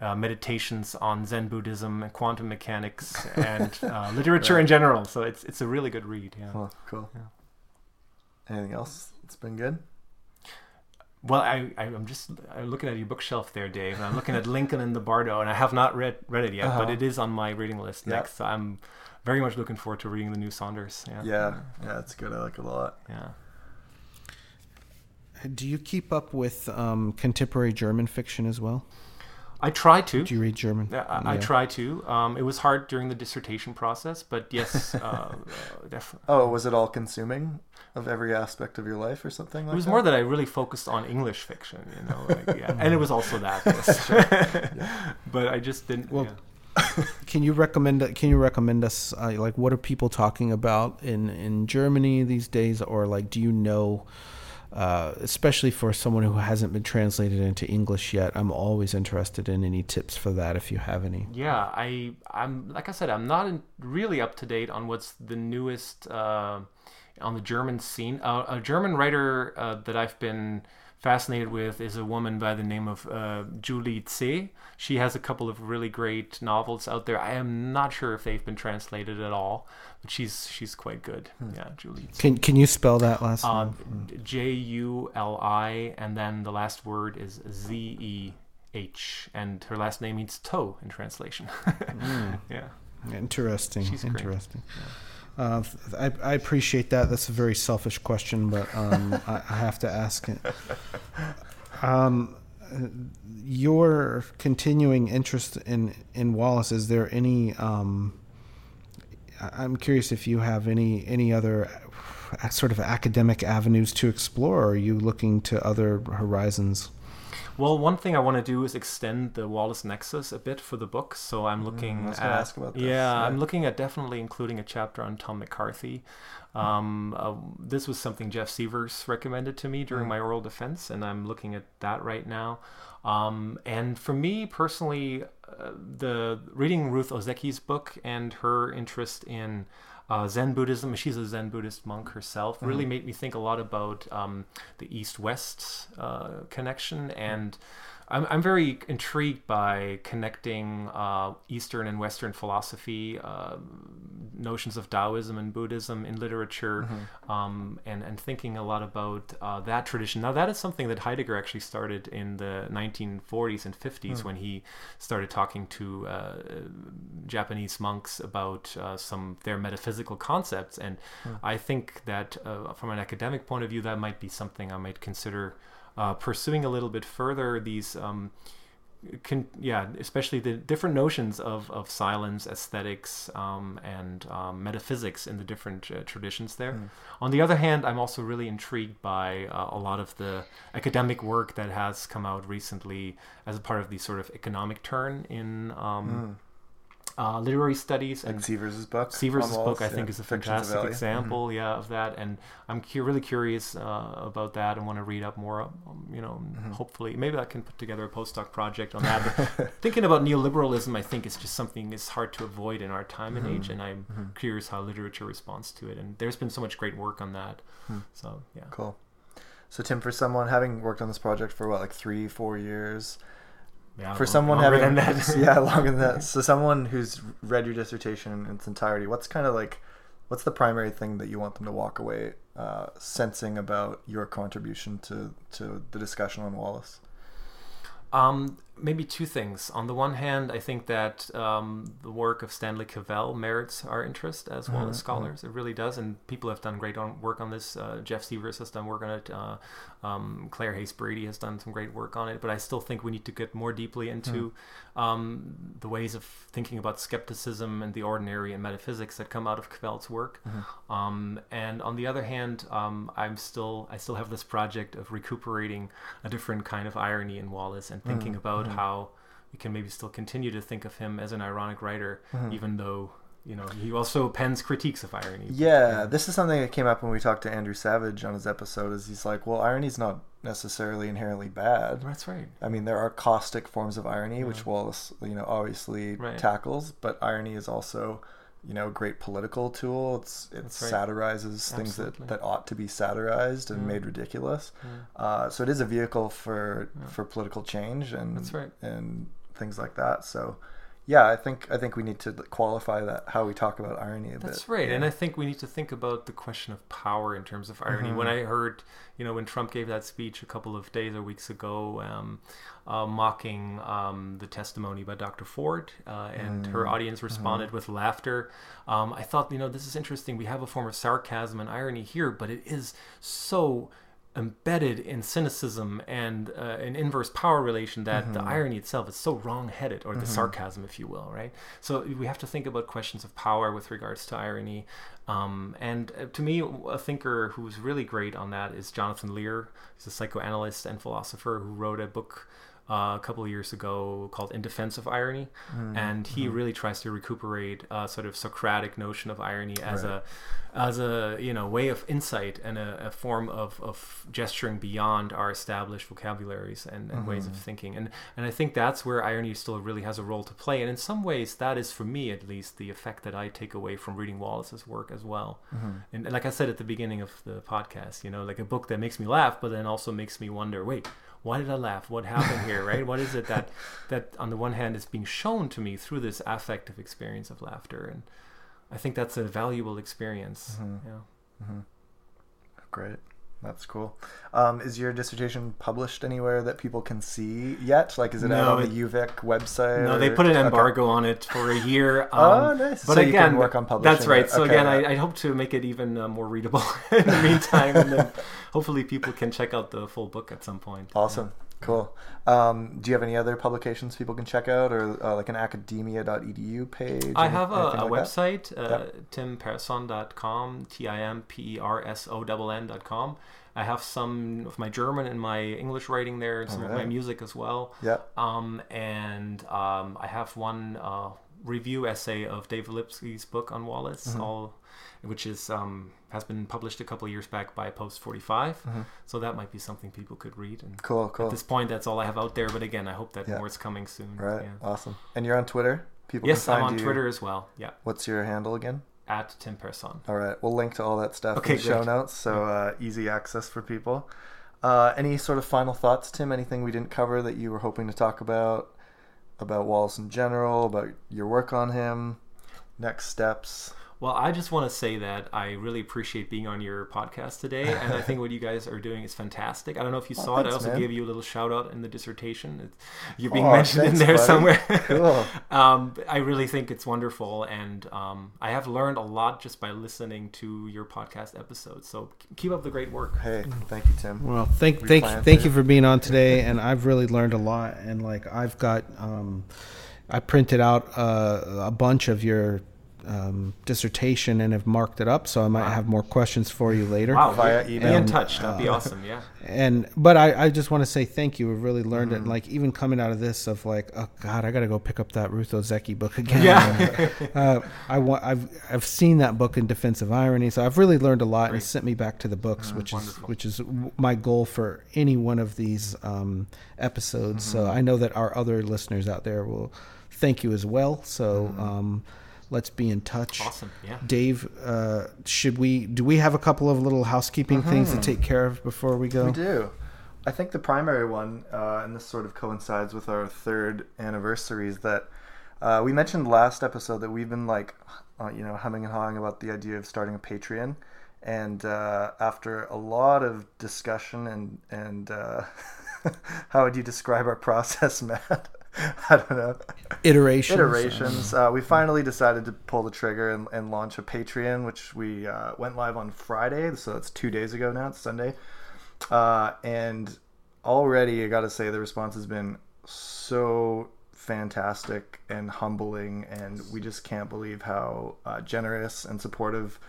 C: uh, meditations on Zen Buddhism and quantum mechanics <laughs> and uh, literature in general. So it's it's a really good read. Yeah.
A: Cool, cool.
C: Yeah.
A: Anything else? It's been good.
C: Well, I, I I'm just I'm looking at your bookshelf there, Dave, and I'm looking at <laughs> Lincoln in the Bardo, and I have not read read it yet, but
A: Uh-huh.
C: it is on my reading list
A: Yeah.
C: next. So I'm very much looking forward to reading the new Saunders. Yeah.
A: Yeah, yeah, it's good. I like it a lot.
C: Yeah.
B: Do you keep up with um, contemporary German fiction as well?
C: I try to.
B: Do you read German?
C: Yeah, I, I try to. Um, it was hard during the dissertation process, but yes, <laughs> uh, uh, definitely.
A: Oh, was it all consuming of every aspect of your life or something like
C: It was
A: that?
C: more that I really focused on English fiction, you know, like, yeah. <laughs> and it was also that. Yes. <laughs> But I just didn't.
B: Well,
C: yeah.
B: Can you recommend? Can you recommend us? Uh, like, what are people talking about in in Germany these days? Or like, do you know? Uh, especially for someone who hasn't been translated into English yet, I'm always interested in any tips for that if you have any.
C: Yeah, I I'm like I said, I'm not in, really up to date on what's the newest uh, on the German scene. Uh, a German writer uh, that I've been fascinated with is a woman by the name of uh, Juli Zeh. She has a couple of really great novels out there. I am not sure if they've been translated at all, but she's she's quite good. Yeah, Juli. Zeh.
B: Can Can you spell that last
C: Uh,
B: name?
C: J U L I, and then the last word is Z E H, and her last name means toe in translation. <laughs> Yeah.
B: Interesting.
C: She's great.
B: interesting. Uh, I, I appreciate that. That's a very selfish question, but um, I, I have to ask it. Um, your continuing interest in, in Wallace, is there any? Um, I'm curious if you have any any other uh, sort of academic avenues to explore. Or are you looking to other horizons?
C: Well, one thing I want to do is extend the Wallace Nexus a bit for the book. So I'm looking
A: Mm, I was
C: at
A: ask about this,
C: yeah,
A: yeah.
C: I'm looking at definitely including a chapter on Tom McCarthy. Um, uh, this was something Jeff Severs recommended to me during
A: Mm.
C: my oral defense, and I'm looking at that right now. Um, and for me personally, uh, the reading Ruth Ozeki's book and her interest in uh, Zen Buddhism, she's a Zen Buddhist monk herself, really made me think a lot about um, the East West uh, connection. And I'm, I'm very intrigued by connecting uh, Eastern and Western philosophy, uh, notions of Taoism and Buddhism in literature, um, and, and thinking a lot about uh, that tradition. Now, that is something that Heidegger actually started in the 1940s and 50s when he started talking to uh, Japanese monks about uh, some their metaphysical concepts. And I think that uh, from an academic point of view, that might be something I might consider uh, pursuing a little bit further. These, um, can, yeah, especially the different notions of, of silence, aesthetics, um, and um, metaphysics in the different uh, traditions there. On the other hand, I'm also really intrigued by uh, a lot of the academic work that has come out recently as a part of the sort of economic turn in um, uh, literary studies
A: Like
C: and
A: Severs's book.
C: Severs's book, I
A: yeah.
C: think, is a fantastic example,
A: Mm-hmm.
C: yeah, of that. And I'm cu- really curious uh, about that and want to read up more. Um, you know,
A: Mm-hmm.
C: hopefully, maybe I can put together a postdoc project on that. But <laughs> thinking about neoliberalism, I think is just something is hard to avoid in our time and
A: Mm-hmm.
C: age, and I'm curious how literature responds to it. And there's been so much great work on that.
A: Hmm.
C: So yeah.
A: Cool. So Tim, for someone having worked on this project for what, like three, four years,
C: yeah
A: for someone having
C: than that. <laughs>
A: yeah, longer than that. <laughs> So someone who's read your dissertation in its entirety, what's kind of like, what's the primary thing that you want them to walk away uh, sensing about your contribution to to the discussion on Wallace?
C: Um, maybe two things. On the one hand, I think that um, the work of Stanley Cavell merits our interest as well
A: Mhm,
C: as scholars. It really does, and people have done great on, work on this. Uh, Jeff Severs has done work on it. Uh, um, Clare Hayes-Brady has done some great work on it. But I still think we need to get more deeply into um, the ways of thinking about skepticism and the ordinary and metaphysics that come out of Cavell's work. Um, and on the other hand, um, I'm still I still have this project of recuperating a different kind of irony in Wallace and thinking about how we can maybe still continue to think of him as an ironic writer, mm-hmm. even though you know he also pens critiques of irony.
A: Yeah, this is something that came up when we talked to Andrew Savage on his episode. Is he's like, well, irony's not necessarily inherently bad.
C: That's right.
A: I mean, there are caustic forms of irony, which Wallace, you know, obviously
C: Right.
A: tackles. But irony is also, you know, great political tool. It's it
C: right.
A: satirizes things that,
C: Absolutely.
A: that ought to be satirized and
C: Yeah.
A: made ridiculous.
C: Yeah.
A: Uh, so it is a vehicle for
C: Yeah.
A: for political change and
C: right.
A: and things like that. So. Yeah, I think I think we need to qualify that how we talk about irony a
C: That's
A: bit.
C: That's right. And I think we need to think about the question of power in terms of irony. When
A: Mhm.
C: I heard, you know, when Trump gave that speech a couple of days or weeks ago, um, uh, mocking um, the testimony by Dr. Ford, uh, and her
A: Mm.
C: audience responded with laughter, um, I thought, you know, this is interesting. We have a form of sarcasm and irony here, but it is so embedded in cynicism and uh, an inverse power relation that the irony itself is so wrong-headed or the sarcasm if you will right so we have to think about questions of power with regards to irony um, and uh, to me a thinker who's really great on that is jonathan lear he's a psychoanalyst and philosopher who wrote a book uh, a couple of years ago called In Defense of Irony, mm-hmm. and he mm-hmm. really tries to recuperate a sort of Socratic notion of irony as
A: Right.
C: a as a you know way of insight and a, a form of, of gesturing beyond our established vocabularies and, and ways of mm-hmm. thinking. And and I think that's where irony still really has a role to play. And in some ways that is for me at least the effect that I take away from reading Wallace's work as well. And, and like I said at the beginning of the podcast you know like a book that makes me laugh but then also makes me wonder wait why did I laugh? What happened here, right? What is it that <laughs> that on the one hand is being shown to me through this affective experience of laughter, and I think that's a valuable experience.
A: Mhm.
C: Yeah.
A: Great. That's cool. Um, is your dissertation published anywhere that people can see yet? Like, is it out on
C: it-
A: the UVic website?
C: No, they put an
A: Okay.
C: embargo on it for a year. <laughs>
A: Oh,
C: um,
A: nice.
C: But
A: So you
C: again,
A: can work on publishing
C: that's right.
A: it.
C: So
A: Okay,
C: again,
A: yeah.
C: I, I hope to make it even uh, more readable <laughs> in the meantime, and then <laughs> hopefully people can check out the full book at some point.
A: Awesome. Cool. Um, do you have any other publications people can check out, or uh, like an academia.edu page?
C: I have a, a
A: like that?
C: website, uh,
A: Yep.
C: timpersonn.com, T I M P E R S O N N.com. I have some of my German and my English writing there, and some of my music as well.
A: Yep.
C: Um, and um, I have one uh, review essay of Dave Lipsky's book on Wallace,
A: Mm-hmm.
C: all, which is um, has been published a couple of years back by Post 45. So that might be something people could read. And
A: Mm-hmm. Cool.
C: at this point, that's all I have out there. But again, I hope that
A: Yeah.
C: more is coming soon.
A: Right.
C: Yeah.
A: Awesome. And you're on Twitter. People
C: Yes, I'm on
A: you.
C: Twitter as well. Yeah,
A: What's your handle again?
C: at Tim Personn.
A: All right, we'll link to all that stuff
C: Okay,
A: in the show
C: great.
A: notes, so uh, easy access for people. Uh, any sort of final thoughts, Tim? Anything we didn't cover that you were hoping to talk about about Wallace in general, about your work on him, next steps?
C: Well, I just want to say that I really appreciate being on your podcast today, and I think what you guys are doing is fantastic. I don't know if you
A: Oh,
C: saw it. I also
A: man.
C: gave you a little shout out in the dissertation. It's, you're being
A: Aw,
C: mentioned
A: thanks,
C: in there
A: buddy.
C: somewhere. <laughs>
A: Cool. <laughs>
C: um, I really think it's wonderful, and um, I have learned a lot just by listening to your podcast episodes. So keep up the great work.
A: Hey, thank you, Tim.
B: Well, thank thank thank you for being on today, and I've really learned a lot. And like I've got, um, I printed out uh, a bunch of your um, dissertation and have marked it up, so I might have more questions for you later.
C: Wow,
A: Via
C: be-
A: email.
C: Be in
B: And,
C: touch. That'd be awesome. Yeah.
B: And but I, I just want to say thank you. We've really learned it. And like even coming out of this of like, oh God, I got to go pick up that Ruth Ozeki book again.
C: Yeah. <laughs>
B: uh, I want. I've I've seen that book in Defense of Irony, so I've really learned a lot, and
C: Great.
B: it sent me back to the books, which
C: wonderful.
B: is which is w- my goal for any one of these um, episodes. So I know that our other listeners out there will thank you as well. So um, let's be in touch.
C: Awesome. Yeah.
B: Dave, uh, should we? Do we have a couple of little housekeeping things to take care of before we go?
A: We do. I think the primary one, uh, and this sort of coincides with our third anniversary, is that uh, we mentioned last episode that we've been like, uh, you know, humming and hawing about the idea of starting a Patreon, and uh, after a lot of discussion and and uh, <laughs> how would you describe our process, <laughs> Matt? <laughs> I don't know
B: Iterations.
A: iterations. Uh, we finally decided to pull the trigger and, and launch a Patreon, which we uh, went live on Friday. So it's two days ago now. It's Sunday. Uh, and already, I got to say, the response has been so fantastic and humbling. And we just can't believe how uh, generous and supportive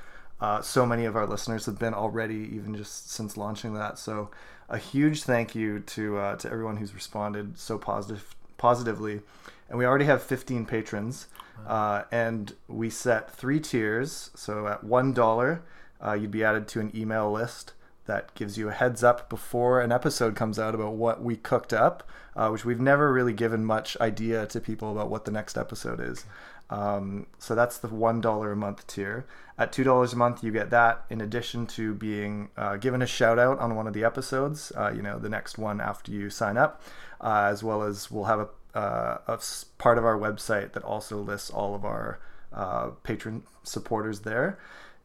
A: uh, so many of our listeners have been already, even just since launching that. So, a huge thank you to uh, to everyone who's responded so positive positively. And we already have 15 patrons, uh, and we set three tiers. So at one dollar, uh, you'd be added to an email list that gives you a heads up before an episode comes out about what we cooked up, uh, which we've never really given much idea to people about what the next episode is. Um, so that's the one dollar a month tier. At two dollars a month, you get that in addition to being uh, given a shout out on one of the episodes. Uh, you know, the next one after you sign up, uh, as well as we'll have a, uh, a part of our website that also lists all of our uh, patron supporters there.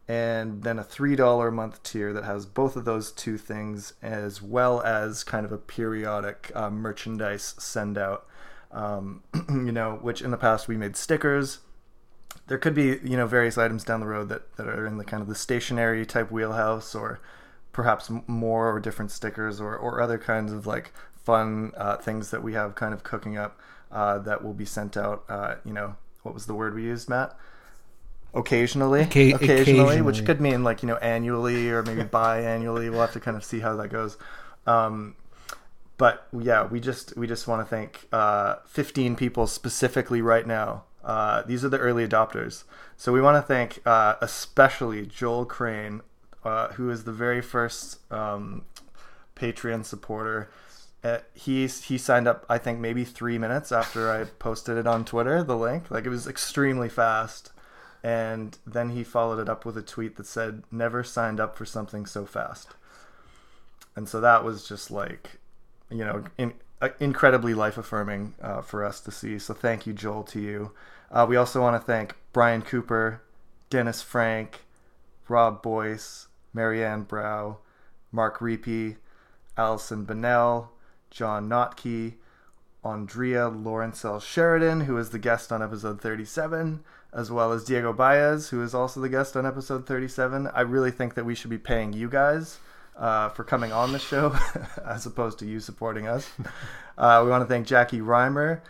A: And then a three dollar a month tier that has both of those two things, as well as kind of a periodic uh, merchandise send out um, <clears throat> you know, which in the past we made stickers. There could be, you know, various items down the road that, that are in the kind of the stationary type wheelhouse, or perhaps more or different stickers, or, or other kinds of like fun uh, things that we have kind of cooking up uh, that will be sent out. Uh, you know, what was the word we used, Matt? Occasionally,
B: Occa-
A: occasionally,
B: occasionally.
A: which could mean like you know annually or maybe <laughs> biannually. We'll have to kind of see how that goes. Um, but yeah, we just we just want to thank uh, 15 people specifically right now. Uh, these are the early adopters, so we want to thank uh, especially Joel Crane, uh, who is the very first um, Patreon supporter. Uh, he he signed up, I think maybe three minutes after I posted it on Twitter. The link, like it was extremely fast, and then he followed it up with a tweet that said, "Never signed up for something so fast." And so that was just like you know, in, uh, incredibly life affirming uh, for us to see. So thank you, Joel, to you. Uh, we also want to thank Brian Cooper, Dennis Frank, Rob Boyce, Marianne Brow, Mark Reapy, Allison Bennell, John Notke, Andrea Lawrence L. Sheridan, who is the guest on episode 37, as well as Diego Baez, who is also the guest on episode 37. I really think that we should be paying you guys uh, for coming on the show <laughs> as opposed to you supporting us. Uh, we want to thank Jackie Reimer,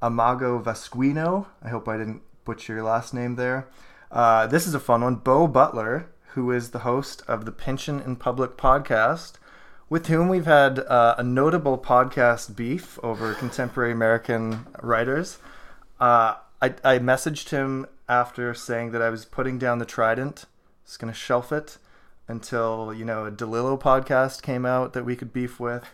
A: Amago Vasquino. I hope I didn't butcher your last name there. Uh, this is a fun one. Bo Butler, who is the host of the Pynchon in Public podcast, with whom we've had uh, a notable podcast beef over contemporary American writers. Uh, I, I messaged him after saying that I was putting down the Trident, just going to shelf it until you know a Delillo podcast came out that we could beef with,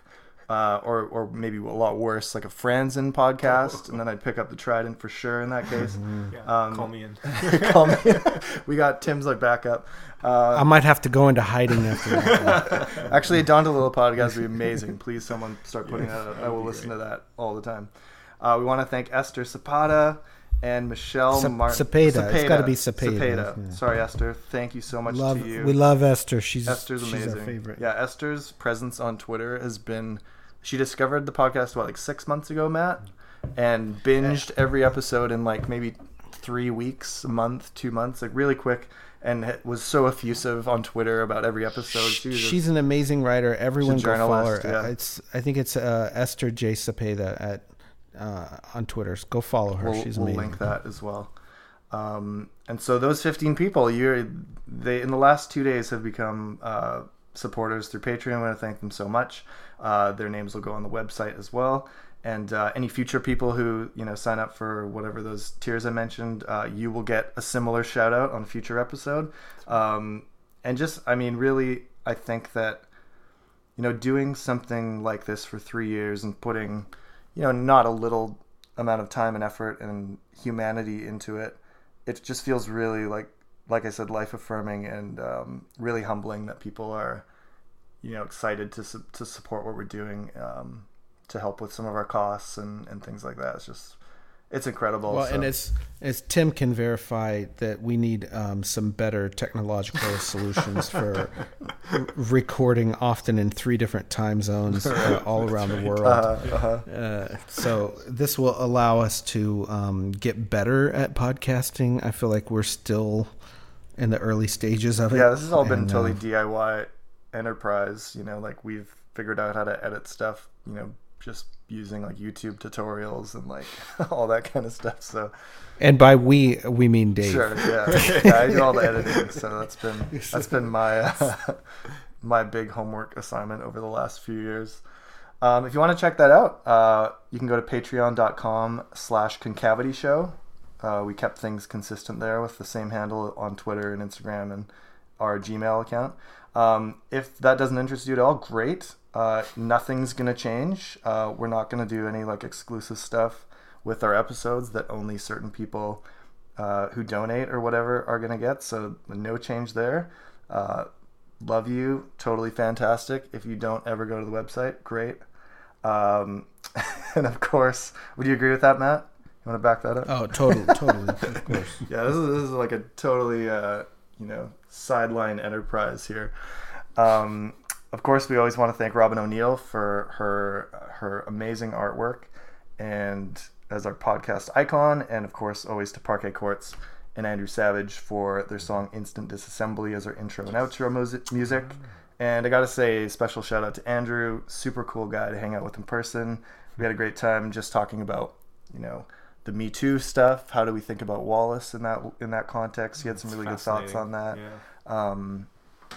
A: uh, or or maybe a lot worse, like a Franzen podcast, and then I'd pick up the Trident for sure in that <laughs> case.
C: Yeah,
A: Um,
C: call me in. <laughs>
A: Call me. <laughs> we got Tim's like backup. Uh,
B: I might have to go into hiding after that.
A: Actually, a Don DeLillo podcast would be amazing. Please, someone start putting that out. I will listen to that all the time. Uh, we want to thank Esther Zapata and Michelle
B: Sep-
A: Martin.
B: Cepeda. It's gotta be Cepeda, yeah.
A: Sorry, Esther. Thank you so much
B: love,
A: to you.
B: we love Esther. She's
A: Esther's
B: she's
A: amazing.
B: our favorite.
A: Yeah, Esther's presence on Twitter has been. She discovered the podcast what like six months ago, Matt, and binged every episode in like maybe three weeks, a month, two months, like really quick, and was so effusive on Twitter about every episode. She
B: She's an amazing writer. Everyone
A: a
B: go follow her.
A: journalist, yeah.
B: It's I think it's uh, Esther J Cepeda at uh, on Twitter. Go follow her.
A: we'll,
B: She's
A: we'll
B: amazing.
A: link that as well. Um, and so those 15 people, you're they in the last two days have become uh, supporters through Patreon. I want to thank them so much. Uh, their names will go on the website as well. And uh, any future people who you know sign up for whatever those tiers I mentioned, uh, you will get a similar shout out on a future episode. Um, and just, I mean, really, I think that you know doing something like this for three years and putting you know not a little amount of time and effort and humanity into it, it just feels really like like I said, life affirming and um, really humbling that people are, you know, excited to su- to support what we're doing um, to help with some of our costs and, and things like that. It's just it's incredible.
B: Well,
A: so-
B: and as as Tim can verify that we need um, some better technological <laughs> solutions for r- recording often in three different time zones <laughs> uh, all around the world.
A: uh, uh-huh.
B: Uh, so this will allow us to um, get better at podcasting. I feel like we're still in the early stages of it.
A: yeah, this has all been
B: And,
A: totally
B: uh,
A: DIY enterprise. You know, like we've figured out how to edit stuff. You know, just using like YouTube tutorials and like <laughs> all that kind of stuff. So
B: and by we we mean Dave.
A: Sure, yeah. <laughs> yeah, I do all the editing, so that's been <laughs> that's been my uh, my big homework assignment over the last few years. Um, if you want to check that out, uh, you can go to patreon.com slash concavity show. Uh, we kept things consistent there with the same handle on Twitter and Instagram and our Gmail account. Um, if that doesn't interest you at all, great. Uh, nothing's gonna change. Uh, we're not gonna do any like exclusive stuff with our episodes that only certain people uh, who donate or whatever are gonna get. So no change there. Uh, love you, totally fantastic. If you don't ever go to the website, great. Um, <laughs> and of course, would you agree with that, Matt? You want to back that up?
B: Oh, totally, totally, of <laughs> course.
A: Yeah, this is this is like a totally uh, you know sideline enterprise here. Um, of course, we always want to thank Robin O'Neill for her her amazing artwork and as our podcast icon, and of course, always to Parquet Courts and Andrew Savage for their song "Instant Disassembly" as our intro and outro musi- music. And I gotta say, special shout out to Andrew, super cool guy to hang out with in person. We had a great time just talking about, you know, the Me Too stuff. How do we think about Wallace in that in that context? He had some really good thoughts on that.
C: Yeah.
A: Um,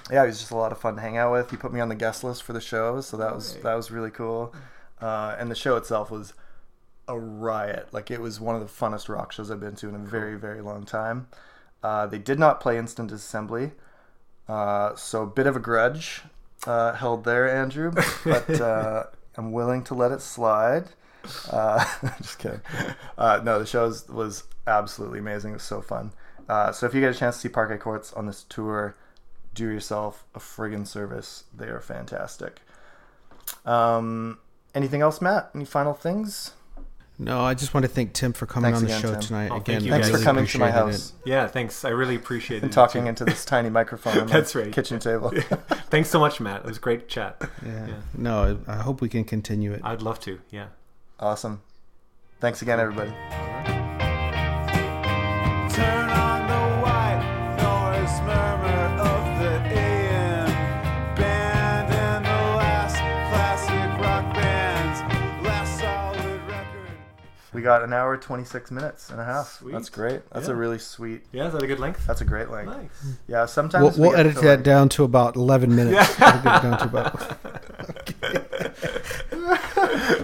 A: yeah, he was just a lot of fun to hang out with. He put me on the guest list for the show, so that was
C: Right.
A: that was really cool. Uh, and the show itself was a riot. Like it was one of the funnest rock shows I've been to in a very very long time. Uh, they did not play Instant Disassembly, uh, so a bit of a grudge uh, held there, Andrew. But <laughs> uh, I'm willing to let it slide. Uh, <laughs> just kidding. Uh, no, the show was- was absolutely amazing. It was so fun. Uh, so if you get a chance to see Parquet Courts on this tour, do yourself a friggin' service. They are fantastic. Um, anything else, Matt? Any final things?
B: No, I just want to thank Tim for coming
A: Thanks
B: on the
A: again,
B: show
A: Tim.
B: tonight.
C: Oh,
B: again,
C: thank you
A: Thanks
C: guys.
A: for coming to my
B: appreciated
A: house
C: Yeah, thanks. I really appreciate it.
A: and talking into this tiny microphone <laughs> on my
C: That's right.
A: kitchen <laughs> table.
C: Thanks so much, Matt. It was a great chat.
B: Yeah.
C: Yeah.
B: No, I hope we can continue it.
C: I'd love to. Yeah.
A: Awesome. Thanks again, everybody.
D: Turn on the white noise murmur of the AM band and the last classic rock band's last solid record.
A: We got an hour, 26 minutes and a half.
C: Sweet.
A: That's great. That's a really sweet.
C: Yeah, is that a good length?
A: That's a great length.
C: Nice.
A: Yeah, sometimes
B: We'll,
A: we
B: we'll
A: get
B: edit that
A: like-
B: down to about 11 minutes. <laughs> We'll get down to about. <laughs> <laughs>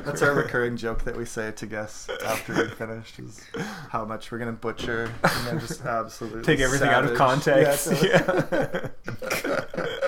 A: That's our recurring joke that we say to guests after we finish is how much we're gonna butcher and then just <laughs> absolutely
C: take everything savage. out of context.
A: Yeah. <laughs>
C: yeah. <laughs>